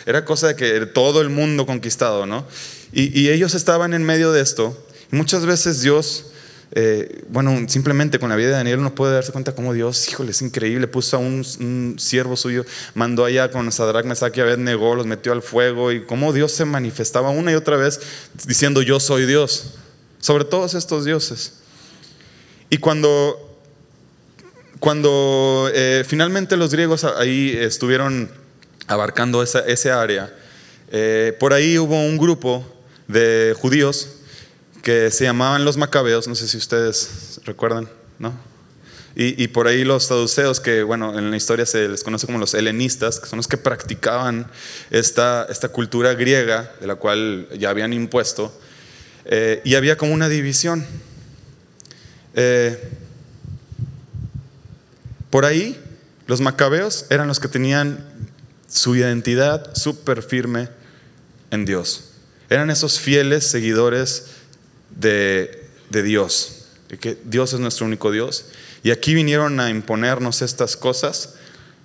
era, cosa de que todo el mundo conquistado, ¿no? Y, ellos estaban en medio de esto. Y muchas veces Dios eh, bueno, simplemente con la vida de Daniel uno puede darse cuenta cómo Dios, híjole, es increíble, puso a un, siervo suyo, mandó allá con Sadrach, Mesach y Abednego, los metió al fuego y cómo Dios se manifestaba una y otra vez diciendo yo soy Dios, sobre todos estos dioses. Y cuando, cuando eh, finalmente los griegos ahí estuvieron abarcando esa, área, eh, por ahí hubo un grupo de judíos que se llamaban los macabeos, no sé si ustedes recuerdan, ¿no? Y, por ahí los saduceos, que bueno, en la historia se les conoce como los helenistas, que son los que practicaban esta, esta cultura griega, de la cual ya habían impuesto, eh, y había como una división. Eh, por ahí, los macabeos eran los que tenían su identidad súper firme en Dios. Eran esos fieles seguidores de, Dios, de que Dios es nuestro único Dios. Y aquí vinieron a imponernos estas cosas,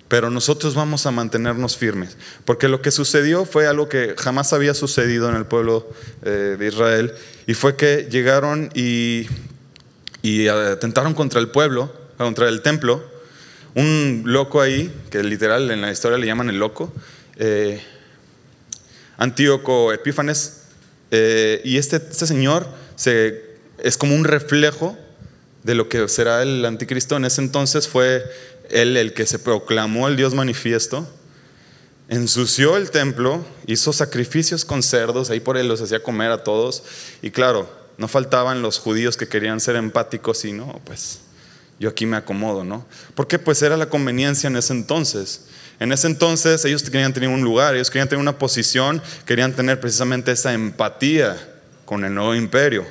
pero nosotros vamos a mantenernos firmes, porque lo que sucedió fue algo que jamás había sucedido en el pueblo eh, de Israel, y fue que llegaron y, y atentaron contra el pueblo, contra el templo. Un loco ahí, que literal en la historia le llaman el loco, eh, Antíoco Epífanes, eh, y este, este señor se, es como un reflejo de lo que será el anticristo. En ese entonces fue él el que se proclamó el Dios manifiesto, ensució el templo, hizo sacrificios con cerdos, ahí por él los hacía comer a todos, y claro, no faltaban los judíos que querían ser empáticos y no, pues yo aquí me acomodo, ¿no? Porque pues era la conveniencia en ese entonces. En ese entonces ellos querían tener un lugar, ellos querían tener una posición, querían tener precisamente esa empatía con el nuevo imperio,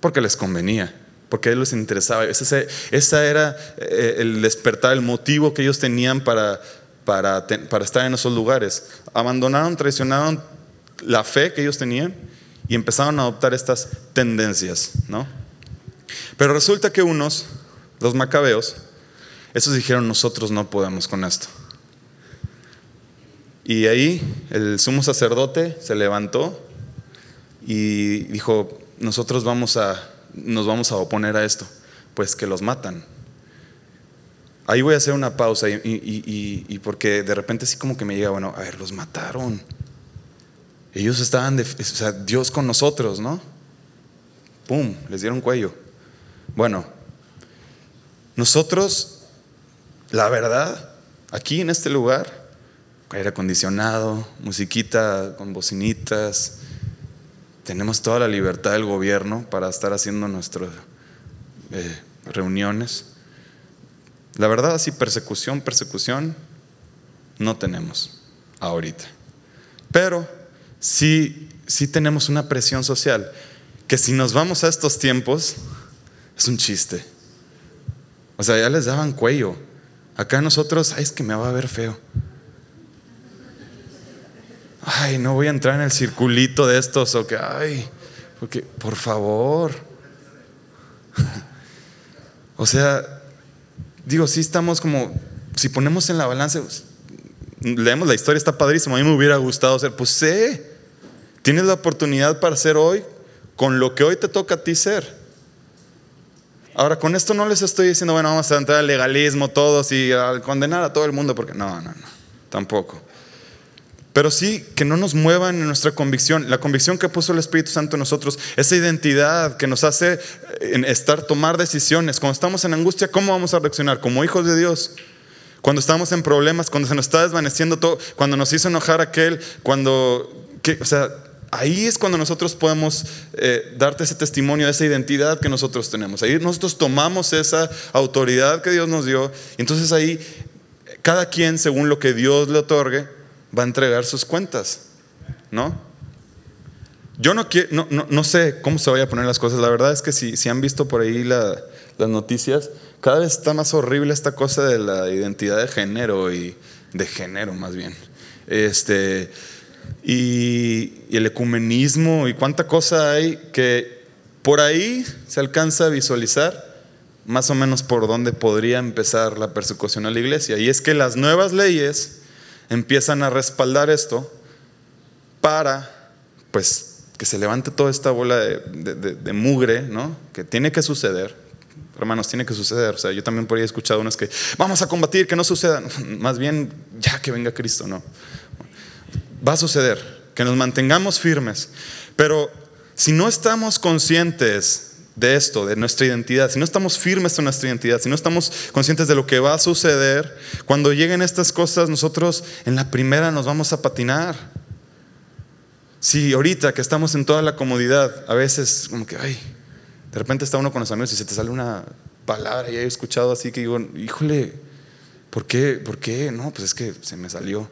porque les convenía, porque les interesaba. Ese, era eh, el despertar, el motivo que ellos tenían para, para estar en esos lugares. Abandonaron, traicionaron la fe que ellos tenían y empezaron a adoptar estas tendencias, ¿no? Pero resulta que unos, los macabeos, esos dijeron, nosotros no podemos con esto. Y ahí el sumo sacerdote se levantó y dijo, nosotros vamos a, nos vamos a oponer a esto, pues que los matan. Ahí voy a hacer una pausa y, y porque de repente sí como que me llega, bueno, a ver, los mataron. Ellos estaban, o sea, Dios con nosotros, ¿no? ¡Pum! Les dieron cuello. Bueno, nosotros, la verdad, aquí en este lugar, aire acondicionado, musiquita con bocinitas, tenemos toda la libertad del gobierno para estar haciendo nuestras eh, reuniones. La verdad, así persecución, persecución, no tenemos ahorita. Pero sí, sí tenemos una presión social, que si nos vamos a estos tiempos, es un chiste. O sea, ya les daban cuello. Acá nosotros, ay, es que me va a ver feo. Ay, no voy a entrar en el circulito de estos, o que, ay, porque, por favor. o sea, digo, sí estamos como, si ponemos en la balanza, leemos la historia, está padrísimo, a mí me hubiera gustado ser, pues sé, Tienes la oportunidad para ser hoy con lo que hoy te toca a ti ser. Ahora, con esto no les estoy diciendo, bueno, vamos a entrar al legalismo todos y a condenar a todo el mundo, porque no, no, no, tampoco. Pero sí que no nos muevan en nuestra convicción, la convicción que puso el Espíritu Santo en nosotros, esa identidad que nos hace en estar, tomar decisiones. Cuando estamos en angustia, ¿cómo vamos a reaccionar? Como hijos de Dios. Cuando estamos en problemas, cuando se nos está desvaneciendo todo, cuando nos hizo enojar aquel, cuando, que, o sea, Ahí es cuando nosotros podemos eh, darte ese testimonio de esa identidad que nosotros tenemos. Ahí nosotros tomamos esa autoridad que Dios nos dio. Y entonces ahí cada quien, según lo que Dios le otorgue, va a entregar sus cuentas. ¿No? Yo no, quiero, no, no, sé cómo se vaya a poner las cosas. La verdad es que si, si han visto por ahí las noticias, cada vez está más horrible esta cosa de la identidad de género y de género más bien. Este, y, el ecumenismo y cuánta cosa hay que por ahí se alcanza a visualizar más o menos por dónde podría empezar la persecución a la iglesia. Y es que las nuevas leyes empiezan a respaldar esto para, pues, que se levante toda esta bola de, mugre, ¿no? Que tiene que suceder. Hermanos, tiene que suceder. O sea, yo también por ahí he escuchado unos que vamos a combatir, que no suceda. Más bien, ya que venga Cristo, ¿no? Va a suceder, que nos mantengamos firmes. Pero si no estamos conscientes de esto, de nuestra identidad, si no estamos firmes en nuestra identidad, si no estamos conscientes de lo que va a suceder, cuando lleguen estas cosas, nosotros en la primera nos vamos a patinar. Si ahorita que estamos en toda la comodidad, a veces como que, ay, de repente está uno con los amigos y se te sale una palabra y he escuchado así que digo, híjole, ¿por qué? ¿Por qué? No, pues es que se me salió.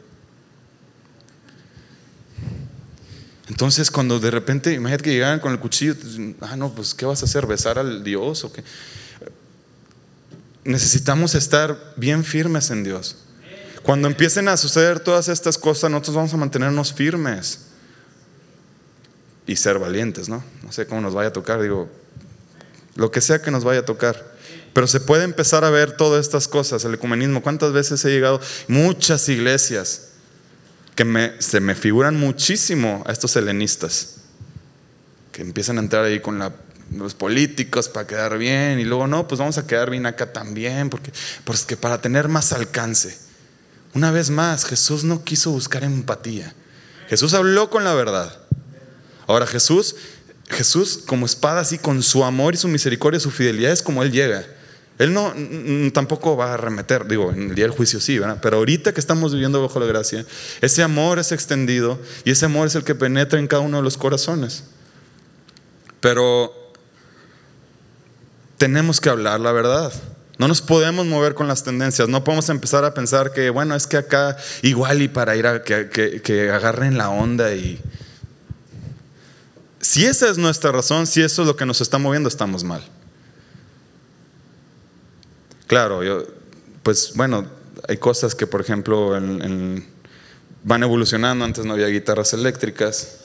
Entonces, cuando de repente, imagínate que llegaran con el cuchillo, ah, no, pues, ¿qué vas a hacer? ¿Besar al Dios o qué? Necesitamos estar bien firmes en Dios. Cuando empiecen a suceder todas estas cosas, nosotros vamos a mantenernos firmes y ser valientes, ¿no? No sé cómo nos vaya a tocar, digo, lo que sea que nos vaya a tocar. Pero se puede empezar a ver todas estas cosas, el ecumenismo. ¿Cuántas veces he llegado? Muchas iglesias que se me figuran muchísimo a estos helenistas, que empiezan a entrar ahí con los políticos para quedar bien y luego no, pues vamos a quedar bien acá también, porque, porque para tener más alcance. Una vez más, Jesús no quiso buscar empatía. Jesús habló con la verdad. Ahora Jesús, Jesús como espada así con su amor y su misericordia, su fidelidad es como él llega. Él no tampoco va a arremeter, digo, en el día del juicio sí, ¿verdad? Pero ahorita que estamos viviendo bajo la gracia, ese amor es extendido y ese amor es el que penetra en cada uno de los corazones. Pero tenemos que hablar la verdad. No nos podemos mover con las tendencias, no podemos empezar a pensar que, bueno, es que acá igual y para ir a que, que, agarren la onda y... Si esa es nuestra razón, si eso es lo que nos está moviendo, estamos mal. Claro, yo, pues bueno, hay cosas que, por ejemplo, van evolucionando. Antes no había guitarras eléctricas.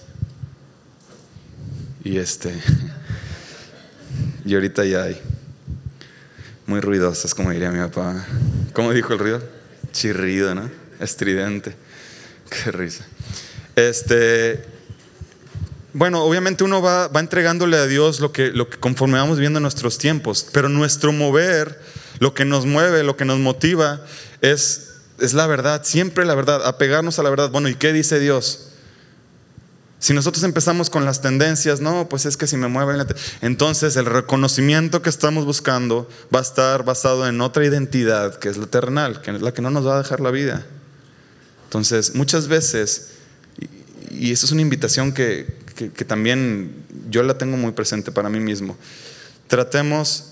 Y este. Y ahorita ya hay muy ruidosas, como diría mi papá. ¿Cómo dijo el ruido? Chirrido, ¿no? Estridente. Qué risa. Este, bueno, obviamente uno va, va entregándole a Dios lo que, lo que conforme vamos viendo nuestros tiempos, pero nuestro mover, lo que nos mueve, lo que nos motiva, es, es la verdad, siempre la verdad, apegarnos a la verdad. Bueno, ¿y qué dice Dios? Si nosotros empezamos con las tendencias, no, pues es que si me mueven, entonces el reconocimiento que estamos buscando va a estar basado en otra identidad, que es la terrenal, que es la que no nos va a dejar la vida. Entonces, muchas veces, y, eso es una invitación que, que también yo la tengo muy presente para mí mismo, tratemos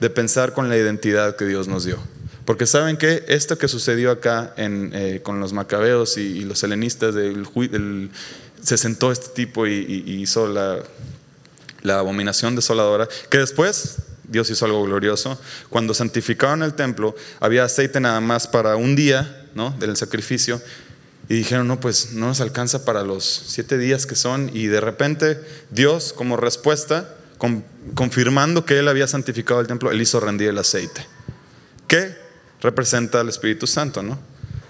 de pensar con la identidad que Dios nos dio. Porque saben que esto que sucedió acá en, eh, con los macabeos y, los helenistas, del, se sentó este tipo y, hizo la, la, abominación desoladora, que después Dios hizo algo glorioso. Cuando santificaron el templo, había aceite nada más para un día ¿no? del sacrificio. Y dijeron, no, pues no nos alcanza para los siete días que son. Y de repente Dios, como respuesta, confirmando que Él había santificado el templo, Él hizo rendir el aceite. ¿Qué? representa al Espíritu Santo, ¿no?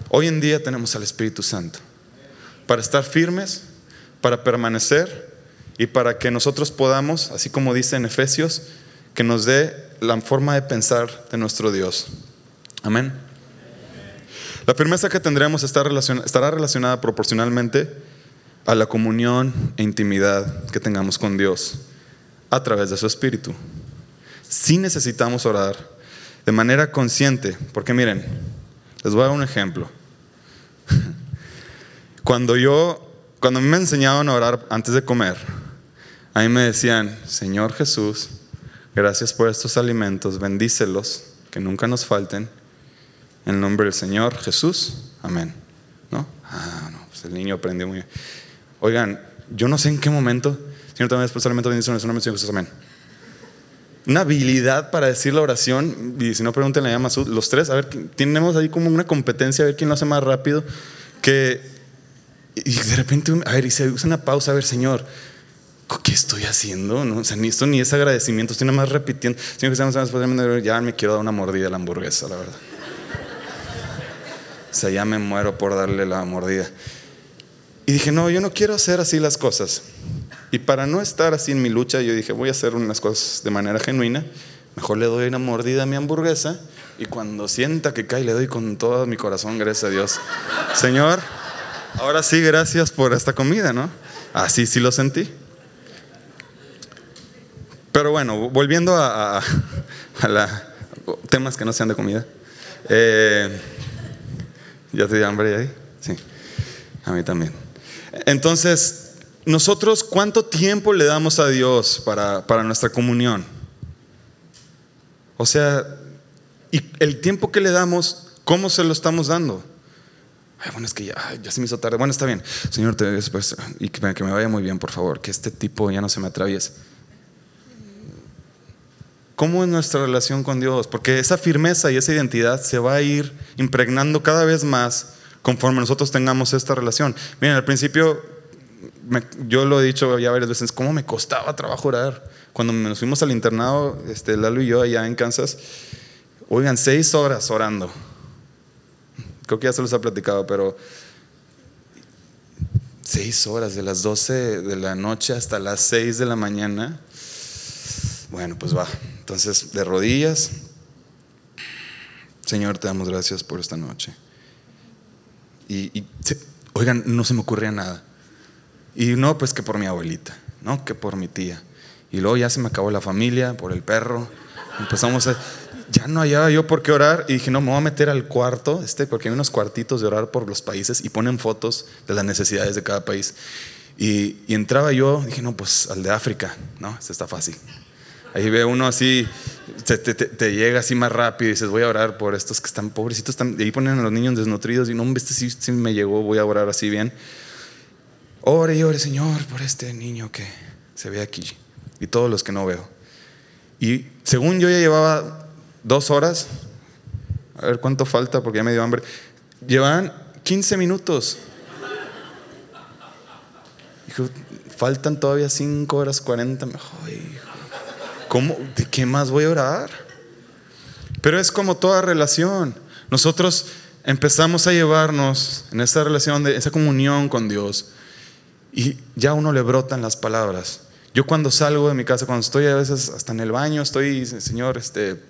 Hoy en día tenemos al Espíritu Santo para estar firmes, para permanecer y para que nosotros podamos, así como dice en Efesios, que nos dé la forma de pensar de nuestro Dios. Amén. La firmeza que tendremos estará relacionada proporcionalmente a la comunión e intimidad que tengamos con Dios a través de su Espíritu. Si necesitamos orar, de manera consciente, porque miren, les voy a dar un ejemplo. Cuando yo, cuando me enseñaban a orar antes de comer, a mí me decían, Señor Jesús, gracias por estos alimentos, bendícelos, que nunca nos falten, en nombre del Señor Jesús, amén. ¿No? Ah, no, pues el niño aprendió muy bien. Oigan, yo no sé en qué momento, Señor, también después alimentos, bendiciones, del Señor Jesús, amén una habilidad para decir la oración, y si no pregúntenle a Masud, los tres, a ver, tenemos ahí como una competencia, a ver quién lo hace más rápido, que, y de repente, a ver, y se usa una pausa, a ver, Señor, ¿qué estoy haciendo? ¿No? O sea, ni esto ni es agradecimiento, estoy nada más repitiendo, Señor, ya me quiero dar una mordida a la hamburguesa, la verdad. O sea, ya me muero por darle la mordida. Y dije, no, yo no quiero hacer así las cosas. Y para no estar así en mi lucha, yo dije, voy a hacer unas cosas de manera genuina. Mejor le doy una mordida a mi hamburguesa y cuando sienta que cae, le doy con todo mi corazón, gracias a Dios. Señor, ahora sí, gracias por esta comida, ¿no? Así sí lo sentí. Pero bueno, volviendo a, a, temas que no sean de comida. Eh, ¿Ya te dio hambre ahí? Sí, a mí también. Entonces, nosotros cuánto tiempo le damos a Dios para, nuestra comunión. O sea, y el tiempo que le damos, ¿cómo se lo estamos dando? Ay, bueno, es que ya, ya se me hizo tarde. Bueno, está bien. Señor, te después, y que que me vaya muy bien, por favor, que este tipo ya no se me atraviese. ¿Cómo es nuestra relación con Dios? Porque esa firmeza y esa identidad se va a ir impregnando cada vez más conforme nosotros tengamos esta relación. Miren, al principio yo lo he dicho ya varias veces, cómo me costaba trabajo orar. Cuando nos fuimos al internado, este, Lalo y yo allá en Kansas, oigan, seis horas orando. Creo que ya se los ha platicado, pero seis horas, de las 12 de la noche hasta las seis de la mañana. Bueno, pues va. Entonces, de rodillas, Señor, te damos gracias por esta noche. Y, oigan, no se me ocurría nada. Y no, pues que por mi abuelita, no, que por mi tía. Y luego ya se me acabó la familia, por el perro. Empezamos a... Ya no hallaba yo por qué orar y dije, no, me voy a meter al cuarto, este, porque hay unos cuartitos de orar por los países y ponen fotos de las necesidades de cada país. Y, entraba yo, dije, no, pues al de África, ¿no? Este está fácil. Ahí ve uno así, te, llega así más rápido y dices, voy a orar por estos que están pobrecitos. Están, y ahí ponen a los niños desnutridos y no, este sí, sí me llegó, voy a orar así bien. Ore y ore, Señor, por este niño que se ve aquí y todos los que no veo. Y según yo ya llevaba dos horas, a ver cuánto falta porque ya me dio hambre, llevaban 15 minutos. Dijo, faltan todavía 5 horas 40. ¿Cómo? ¿De qué más voy a orar? Pero es como toda relación. Nosotros empezamos a llevarnos en esa relación, de esa comunión con Dios, y ya uno le brotan las palabras. Yo cuando salgo de mi casa, cuando estoy a veces hasta en el baño, estoy, Señor, este,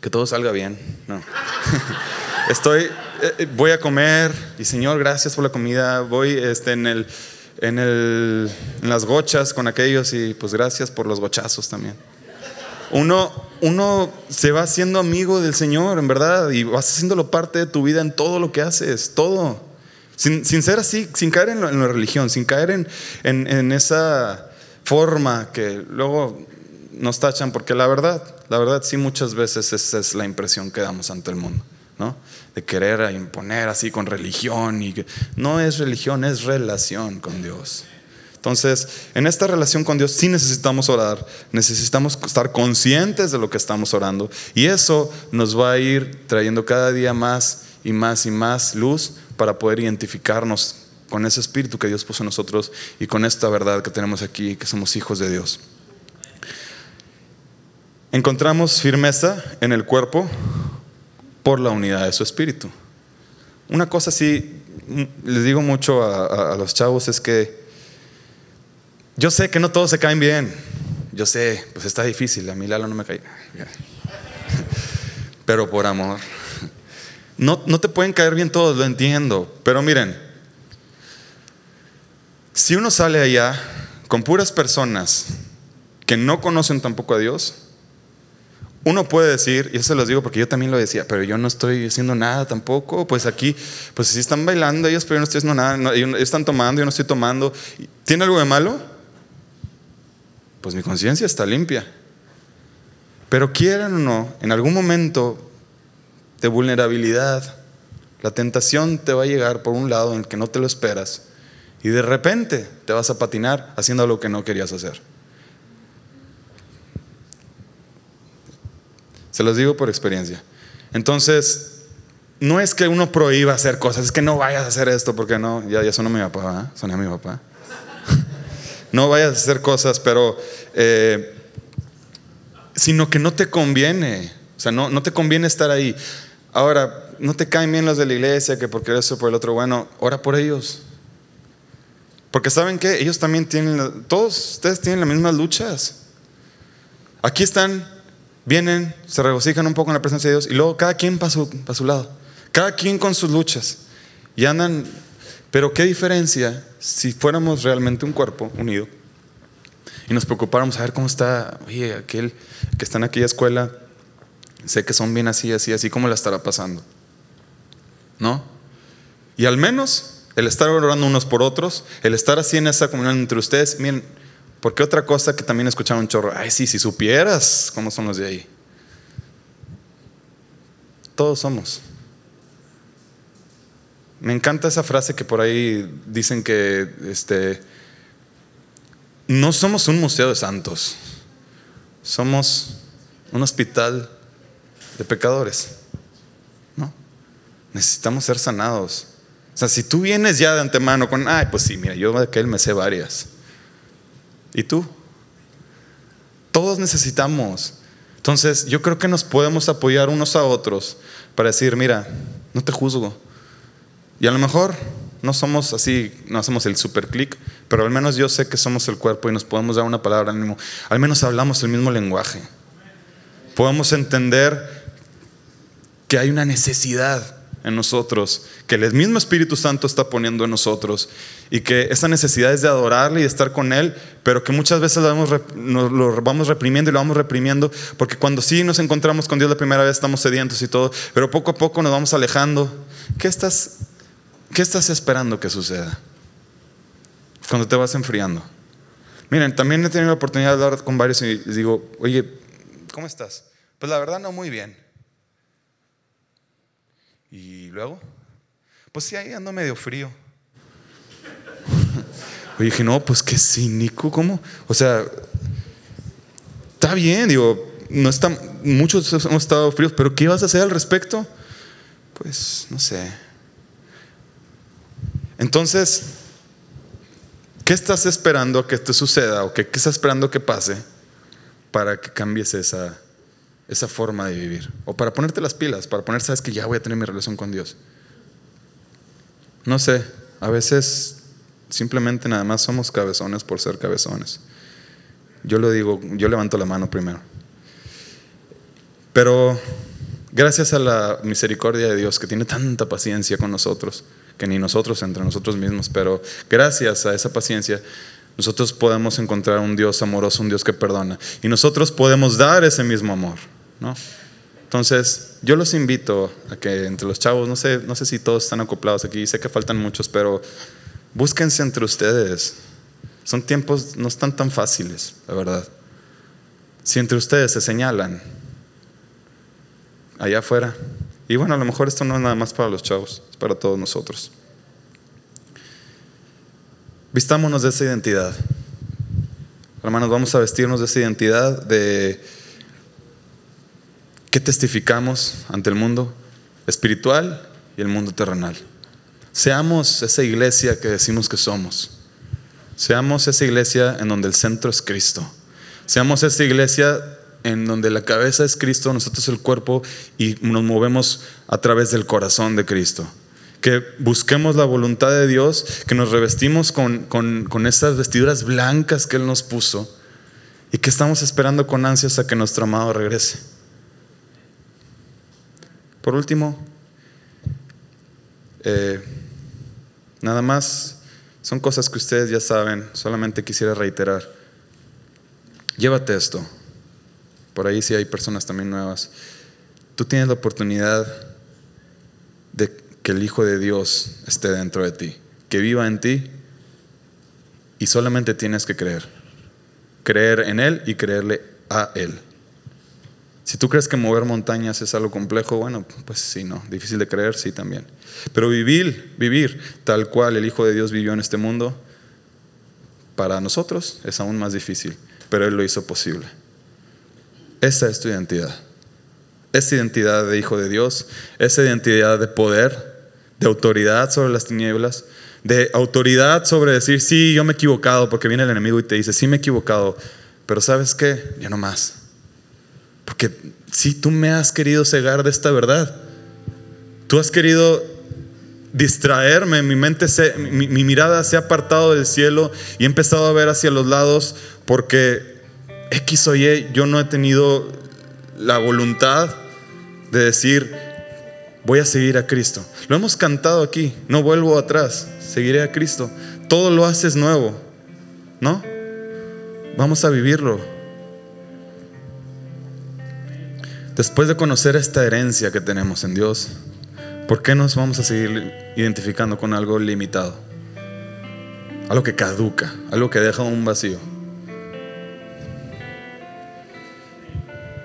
que todo salga bien. No. estoy, eh, voy a comer y Señor, gracias por la comida. Voy este, en, el, en, el, en las gochas con aquellos y pues gracias por los gochazos también. Uno, uno se va haciendo amigo del Señor, en verdad, y vas haciéndolo parte de tu vida en todo lo que haces, todo. Sin, ser así, sin caer en, la religión, sin caer en, en esa forma que luego nos tachan, porque la verdad, la verdad sí muchas veces esa es la impresión que damos ante el mundo, ¿no? De querer imponer así con religión y que no es religión, es relación con Dios. Entonces, en esta relación con Dios sí necesitamos orar, necesitamos estar conscientes de lo que estamos orando y eso nos va a ir trayendo cada día más y más y más luz para poder identificarnos con ese espíritu que Dios puso en nosotros y con esta verdad que tenemos aquí, que somos hijos de Dios. Encontramos firmeza en el cuerpo por la unidad de su espíritu. Una cosa sí, les digo mucho a, los chavos, es que yo sé que no todos se caen bien. Yo sé, pues está difícil, a mí Lalo no me cae. Pero por amor. No, no te pueden caer bien todos, lo entiendo. Pero miren, si uno sale allá con puras personas que no conocen tampoco a Dios, uno puede decir, y eso se los digo porque yo también lo decía, pero yo no estoy haciendo nada tampoco, pues aquí, pues si están bailando ellos, pero yo no estoy haciendo nada, están tomando, yo no estoy tomando. ¿Tiene algo de malo? Pues mi conciencia está limpia. Pero quieran o no, en algún momento de vulnerabilidad, la tentación te va a llegar por un lado en el que no te lo esperas y de repente te vas a patinar haciendo lo que no querías hacer. Se los digo por experiencia. Entonces, no es que uno prohíba hacer cosas, es que no vayas a hacer esto, porque no, ya, ya sonó mi papá, ¿eh? a mi papá. no vayas a hacer cosas, pero, eh, sino que no te conviene, o sea, no te conviene estar ahí. Ahora, no te caen bien los de la iglesia, que porque eso por el otro, bueno, ora por ellos. Porque saben que ellos también tienen, todos ustedes tienen las mismas luchas. Aquí están, vienen, se regocijan un poco en la presencia de Dios y luego cada quien para su, para su lado. Cada quien con sus luchas. Y andan, pero qué diferencia si fuéramos realmente un cuerpo unido y nos preocupáramos a ver cómo está, oye, aquel que está en aquella escuela, sé que son bien así, así, así, ¿cómo la estará pasando? ¿No? Y al menos el estar orando unos por otros, el estar así en esa comunión entre ustedes. Miren, porque otra cosa que también escucharon un chorro, ay, sí, si supieras cómo son los de ahí. Todos somos. Me encanta esa frase que por ahí dicen que este, no somos un museo de santos, somos un hospital de pecadores. ¿no? Necesitamos ser sanados. O sea, si tú vienes ya de antemano con, ay, pues sí, mira, yo de aquel me sé varias. ¿Y tú? Todos necesitamos. Entonces, yo creo que nos podemos apoyar unos a otros para decir, mira, no te juzgo. Y a lo mejor No somos así, no hacemos el super clic, pero al menos yo sé que somos el cuerpo y nos podemos dar una palabra al. Al menos hablamos el mismo lenguaje. Podemos entender que hay una necesidad en nosotros, que el mismo Espíritu Santo está poniendo en nosotros y que esa necesidad es de adorarle y estar con Él, pero que muchas veces lo vamos, reprimiendo y lo vamos reprimiendo, porque cuando sí nos encontramos con Dios la primera vez estamos sedientos y todo, pero poco a poco nos vamos alejando. ¿Qué estás, qué estás esperando que suceda? Cuando te vas enfriando. Miren, también he tenido la oportunidad de hablar con varios y digo, oye, ¿cómo estás? Pues la verdad no muy bien. ¿Y luego? Pues sí, ahí ando medio frío. Oye, dije, no, pues qué cínico, ¿cómo? O sea, está bien, digo, no está, muchos hemos estado fríos, pero ¿qué vas a hacer al respecto? Pues, no sé. Entonces, ¿qué estás esperando que te suceda o qué estás esperando que pase para que cambies esa, esa forma de vivir. O para ponerte las pilas, para poner, sabes que ya voy a tener mi relación con Dios. No sé, a veces simplemente nada más somos cabezones por ser cabezones. Yo lo digo, yo levanto la mano primero. Pero gracias a la misericordia de Dios que tiene tanta paciencia con nosotros, que ni nosotros entre nosotros mismos, pero gracias a esa paciencia nosotros podemos encontrar un Dios amoroso, un Dios que perdona. Y nosotros podemos dar ese mismo amor. ¿No? Entonces, yo los invito a que entre los chavos, no sé, no sé si todos están acoplados aquí, sé que faltan muchos, pero búsquense entre ustedes. Son tiempos, no están tan fáciles, la verdad. Si entre ustedes se señalan allá afuera, y bueno, a lo mejor esto no es nada más para los chavos, es para todos nosotros. Vistámonos de esa identidad. Hermanos, vamos a vestirnos de esa identidad de ¿Qué testificamos ante el mundo espiritual y el mundo terrenal? Seamos esa iglesia que decimos que somos. Seamos esa iglesia en donde el centro es Cristo. Seamos esa iglesia en donde la cabeza es Cristo, nosotros el cuerpo y nos movemos a través del corazón de Cristo. Que busquemos la voluntad de Dios, que nos revestimos con, con esas vestiduras blancas que Él nos puso y que estamos esperando con ansias a que nuestro amado regrese. Por último, eh, nada más, son cosas que ustedes ya saben, solamente quisiera reiterar. Llévate esto. Por ahí sí hay personas también nuevas. Tú tienes la oportunidad de que el Hijo de Dios esté dentro de ti, que viva en ti y solamente tienes que creer. Creer en Él y creerle a Él. Si tú crees que mover montañas es algo complejo, bueno, pues sí, no, difícil de creer, sí también. Pero vivir, vivir tal cual el Hijo de Dios vivió en este mundo, para nosotros es aún más difícil, pero Él lo hizo posible. Esa es tu identidad. Esa identidad de Hijo de Dios, esa identidad de poder, de autoridad sobre las tinieblas, de autoridad sobre decir, sí, yo me he equivocado, porque viene el enemigo y te dice, sí me he equivocado, pero ¿sabes qué? Ya no más porque si tú me has querido cegar de esta verdad, tú has querido distraerme, mi mente, se, mi, mirada se ha apartado del cielo y he empezado a ver hacia los lados porque X o Y yo no he tenido la voluntad de decir, voy a seguir a Cristo. Lo hemos cantado aquí, no vuelvo atrás, seguiré a Cristo. Todo lo haces nuevo, ¿no? Vamos a vivirlo. Después de conocer esta herencia que tenemos en Dios, ¿por qué nos vamos a seguir identificando con algo limitado? Algo que caduca, algo que deja un vacío.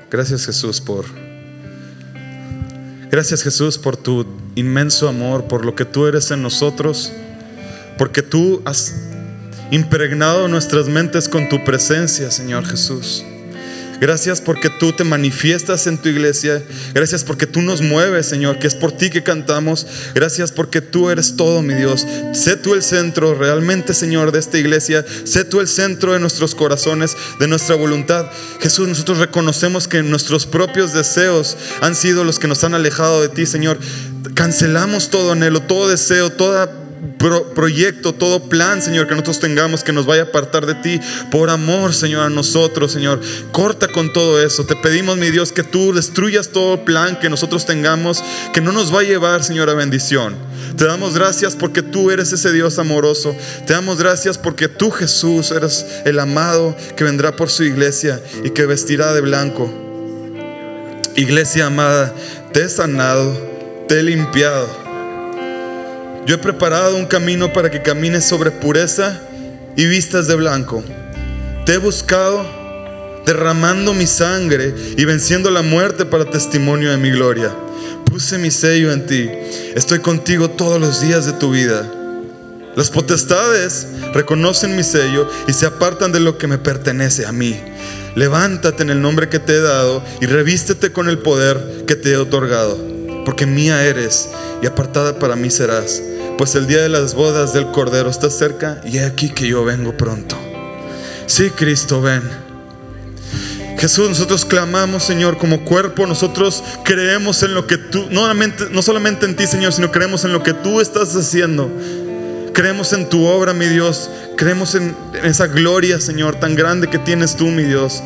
Gracias Jesús por... Gracias Jesús por tu inmenso amor, por lo que tú eres en nosotros, porque tú has impregnado nuestras mentes con tu presencia, Señor Jesús. Gracias porque tú te manifiestas en tu iglesia. Gracias porque tú nos mueves, Señor, que es por ti que cantamos. Gracias porque tú eres todo, mi Dios. Sé tú el centro realmente, Señor, de esta iglesia. Sé tú el centro de nuestros corazones, de nuestra voluntad. Jesús, nosotros reconocemos que nuestros propios deseos han sido los que nos han alejado de ti, Señor. Cancelamos todo anhelo, todo deseo, toda proyecto, todo plan, Señor, que nosotros tengamos que nos vaya a apartar de ti. Por amor, Señor, a nosotros, Señor. Corta con todo eso. Te pedimos, mi Dios, que tú destruyas todo plan que nosotros tengamos, que no nos va a llevar, Señor, a bendición. Te damos gracias porque tú eres ese Dios amoroso. Te damos gracias porque tú, Jesús, eres el amado que vendrá por su iglesia y que vestirá de blanco. Iglesia amada, te he sanado, te he limpiado yo he preparado un camino para que camines sobre pureza y vistas de blanco. Te he buscado derramando mi sangre y venciendo la muerte para testimonio de mi gloria. Puse mi sello en ti. Estoy contigo todos los días de tu vida. Las potestades reconocen mi sello y se apartan de lo que me pertenece a mí. Levántate en el nombre que te he dado y revístete con el poder que te he otorgado, porque mía eres y apartada para mí serás pues el día de las bodas del Cordero está cerca y aquí que yo vengo pronto. Sí, Cristo, ven. Jesús, nosotros clamamos, Señor, como cuerpo, nosotros creemos en lo que tú, no solamente, no solamente en ti, Señor, sino creemos en lo que tú estás haciendo. Creemos en tu obra, mi Dios. Creemos en esa gloria, Señor, tan grande que tienes tú, mi Dios.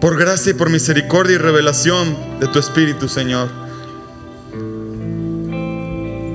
Por gracia y por misericordia y revelación de tu Espíritu, Señor.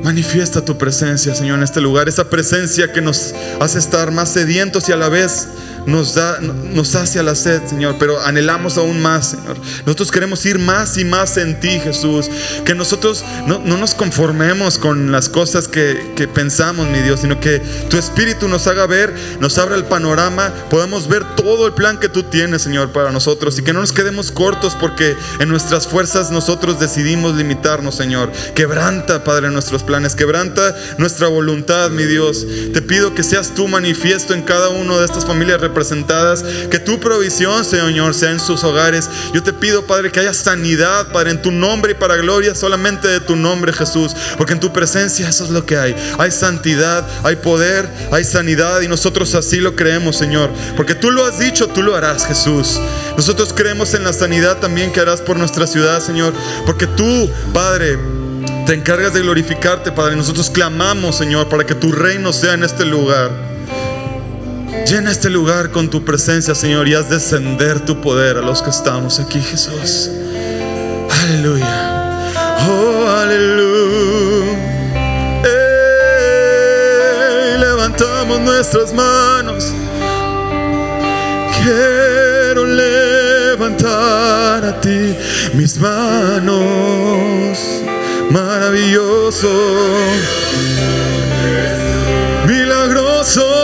Manifiesta tu presencia, Señor, en este lugar. Esa presencia que nos hace estar más sedientos y a la vez nos, da, nos hace a la sed, Señor, pero anhelamos aún más, Señor. Nosotros queremos ir más y más en ti, Jesús. Que nosotros no, nos conformemos con las cosas que, que, pensamos, mi Dios, sino que tu Espíritu nos haga ver, nos abra el panorama, podamos ver todo el plan que tú tienes, Señor, para nosotros y que no nos quedemos cortos porque en nuestras fuerzas nosotros decidimos limitarnos, Señor. Quebranta, Padre, nuestros planes, quebranta nuestra voluntad, mi Dios. Te pido que seas tú manifiesto en cada uno de estas familias representadas. Que tu provisión, Señor, sea en sus hogares. Yo te pido, Padre, que haya sanidad, Padre, en tu nombre y para gloria solamente de tu nombre, Jesús. Porque en tu presencia eso es lo que hay. Hay santidad, hay poder, hay sanidad y nosotros así lo creemos, Señor. Porque tú lo has dicho, tú lo harás, Jesús. Nosotros creemos en la sanidad también que harás por nuestra ciudad, Señor. Porque tú, Padre, te encargas de glorificarte, Padre. Nosotros clamamos, Señor, para que tu reino sea en este lugar. Llena este lugar con tu presencia, Señor, y haz descender tu poder a los que estamos aquí, Jesús. Aleluya. Oh, aleluya. levantamos nuestras manos. Quiero levantar a ti mis manos. Maravilloso. Milagroso.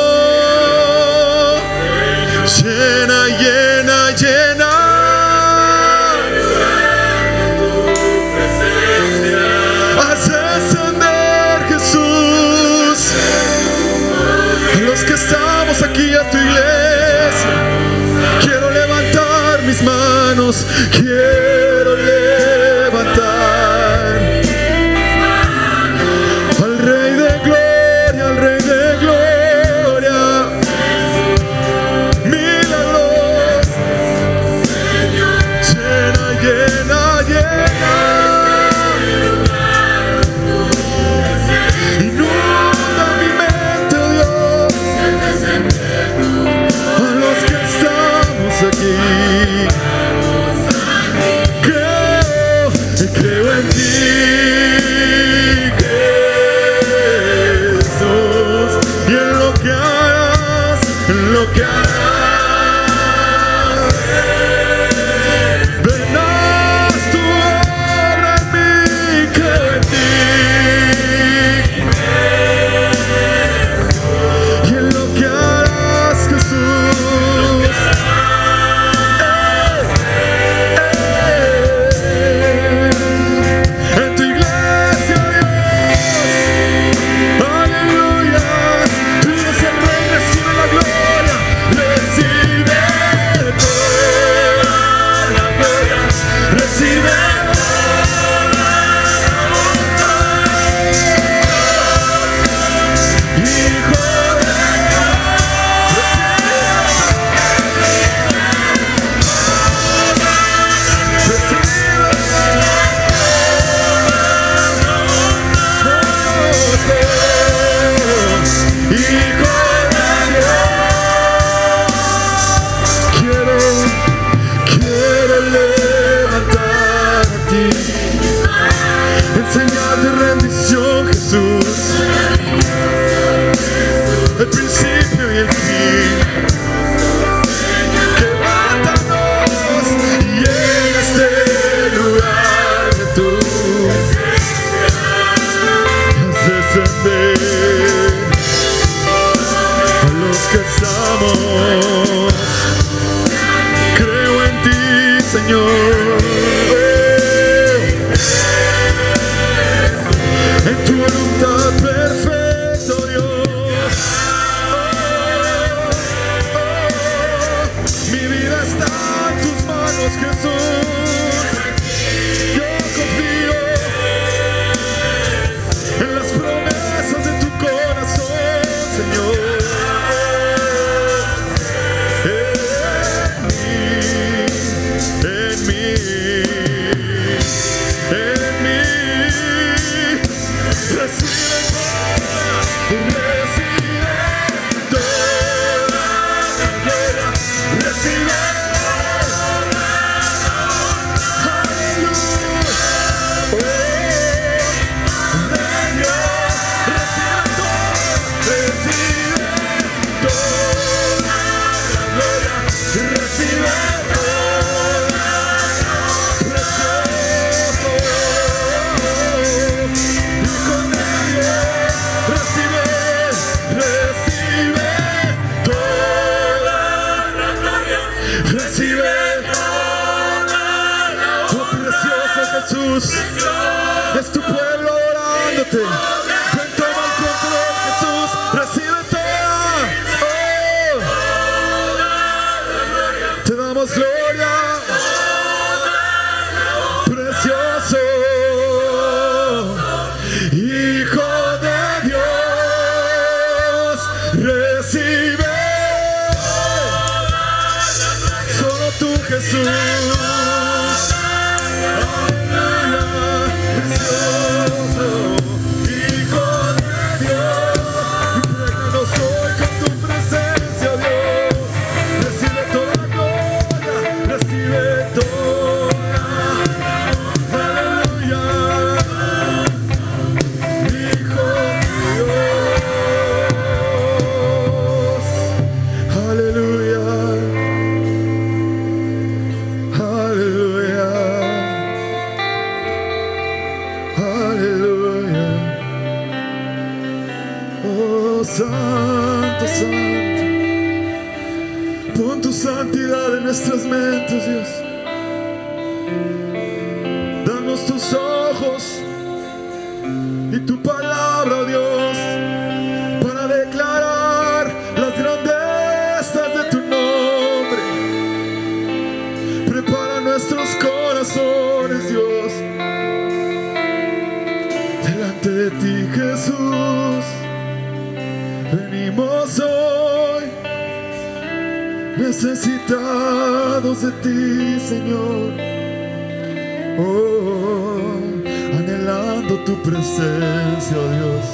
Presencia, oh Dios.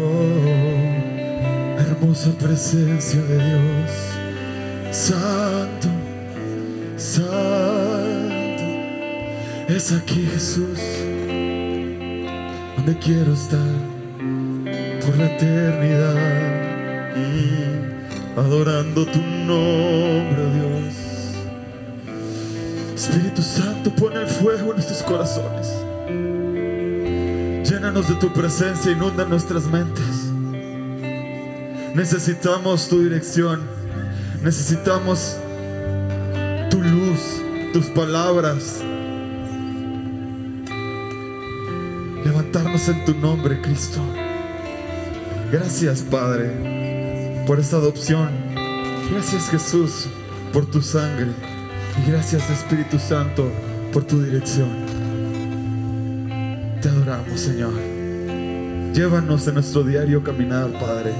Oh, hermosa presencia de Dios. Santo. Santo, es aquí Jesús, donde quiero estar por la eternidad, Mm, adorando tu nombre, oh Dios. Espíritu Santo, pon el fuego en nuestros corazones. Llénanos de tu presencia, inunda nuestras mentes. Necesitamos tu dirección, necesitamos tu luz, tus palabras. Levantarnos en tu nombre, Cristo. Gracias, Padre, por esta adopción. Gracias, Jesús, por tu sangre. Y gracias, Espíritu Santo, por tu dirección. Te adoramos, Señor. Llévanos en nuestro diario caminar, Padre,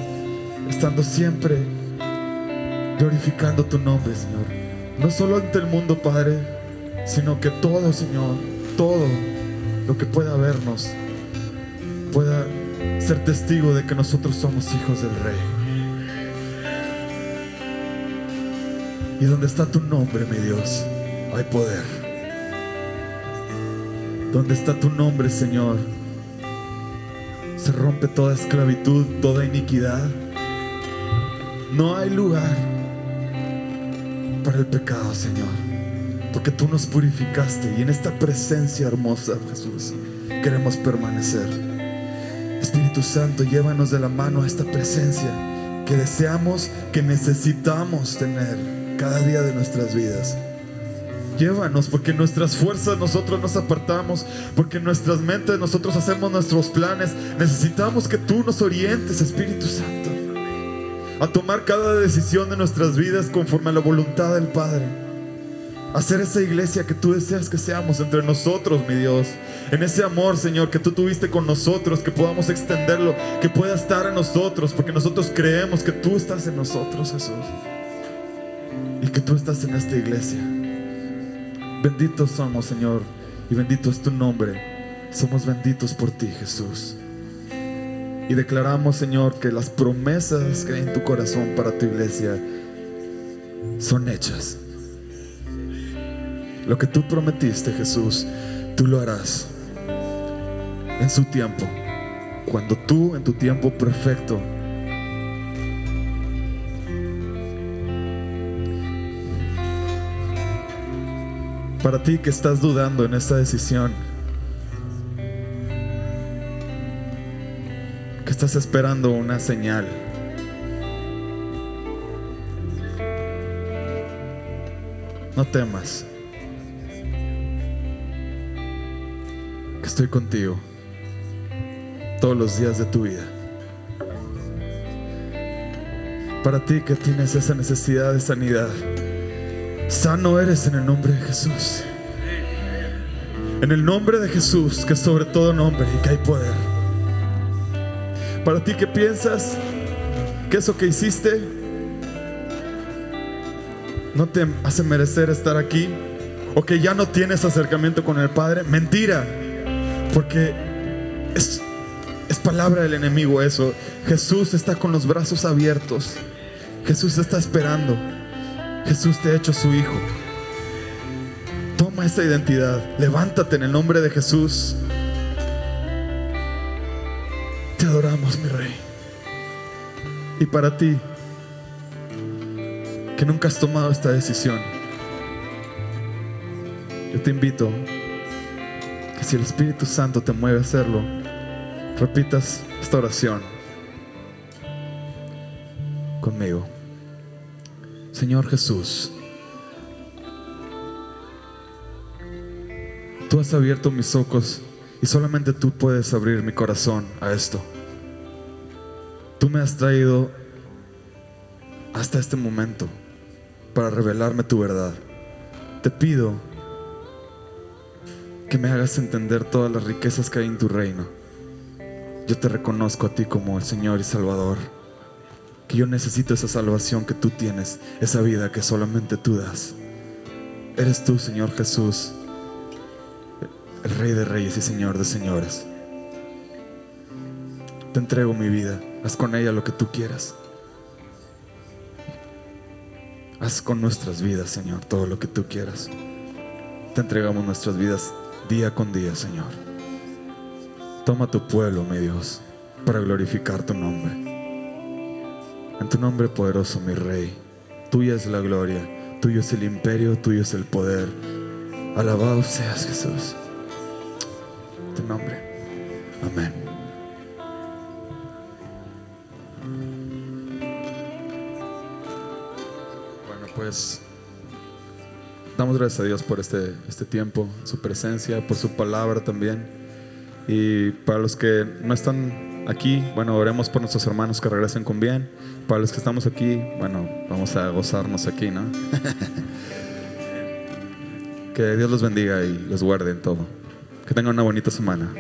estando siempre glorificando tu nombre, Señor. No solo ante el mundo, Padre, sino que todo, Señor, todo lo que pueda vernos, pueda ser testigo de que nosotros somos hijos del Rey. Y donde está tu nombre, mi Dios, hay poder. Donde está tu nombre, Señor, se rompe toda esclavitud, toda iniquidad. No hay lugar para el pecado, Señor. Porque tú nos purificaste y en esta presencia hermosa, Jesús, queremos permanecer. Espíritu Santo, llévanos de la mano a esta presencia que deseamos, que necesitamos tener cada día de nuestras vidas. Llévanos, porque nuestras fuerzas nosotros nos apartamos, porque nuestras mentes nosotros hacemos nuestros planes. Necesitamos que tú nos orientes, Espíritu Santo, a tomar cada decisión de nuestras vidas conforme a la voluntad del Padre. Hacer esa iglesia que tú deseas que seamos entre nosotros, mi Dios. En ese amor, Señor, que tú tuviste con nosotros, que podamos extenderlo, que pueda estar en nosotros, porque nosotros creemos que tú estás en nosotros, Jesús. Y que tú estás en esta iglesia. Benditos somos, Señor, y bendito es tu nombre. Somos benditos por ti, Jesús. Y declaramos, Señor, que las promesas que hay en tu corazón para tu iglesia son hechas. Lo que tú prometiste, Jesús, tú lo harás en su tiempo. Cuando tú, en tu tiempo perfecto, para ti que estás dudando en esta decisión, que estás esperando una señal. No temas. que estoy contigo todos los días de tu vida. Para ti que tienes esa necesidad de sanidad, sano eres en el nombre de Jesús. En el nombre de Jesús, que sobre todo nombre y que hay poder. Para ti que piensas que eso que hiciste no te hace merecer estar aquí o que ya no tienes acercamiento con el Padre, mentira, porque es, es palabra del enemigo eso. Jesús está con los brazos abiertos. Jesús está esperando. Jesús te ha hecho su hijo. Toma esa identidad. Levántate en el nombre de Jesús. Te adoramos, mi rey. Y para ti, que nunca has tomado esta decisión, yo te invito que si el Espíritu Santo te mueve a hacerlo, repitas esta oración conmigo. Señor Jesús, tú has abierto mis ojos y solamente tú puedes abrir mi corazón a esto. Tú me has traído hasta este momento para revelarme tu verdad. Te pido que me hagas entender todas las riquezas que hay en tu reino. Yo te reconozco a ti como el Señor y Salvador. Yo necesito esa salvación que tú tienes, esa vida que solamente tú das. Eres tú, Señor Jesús, el Rey de Reyes y Señor de Señores. Te entrego mi vida, haz con ella lo que tú quieras. Haz con nuestras vidas, Señor, todo lo que tú quieras. Te entregamos nuestras vidas día con día, Señor. Toma tu pueblo, mi Dios, para glorificar tu nombre. En tu nombre poderoso, mi Rey, tuya es la gloria, tuyo es el imperio, tuyo es el poder. Alabado seas, Jesús. En tu nombre. Amén. Bueno, pues damos gracias a Dios por este, este tiempo, su presencia, por su palabra también. Y para los que no están aquí, bueno, oremos por nuestros hermanos que regresen con bien. Para los que estamos aquí, bueno, vamos a gozarnos aquí, ¿no? que Dios los bendiga y los guarde en todo. Que tengan una bonita semana.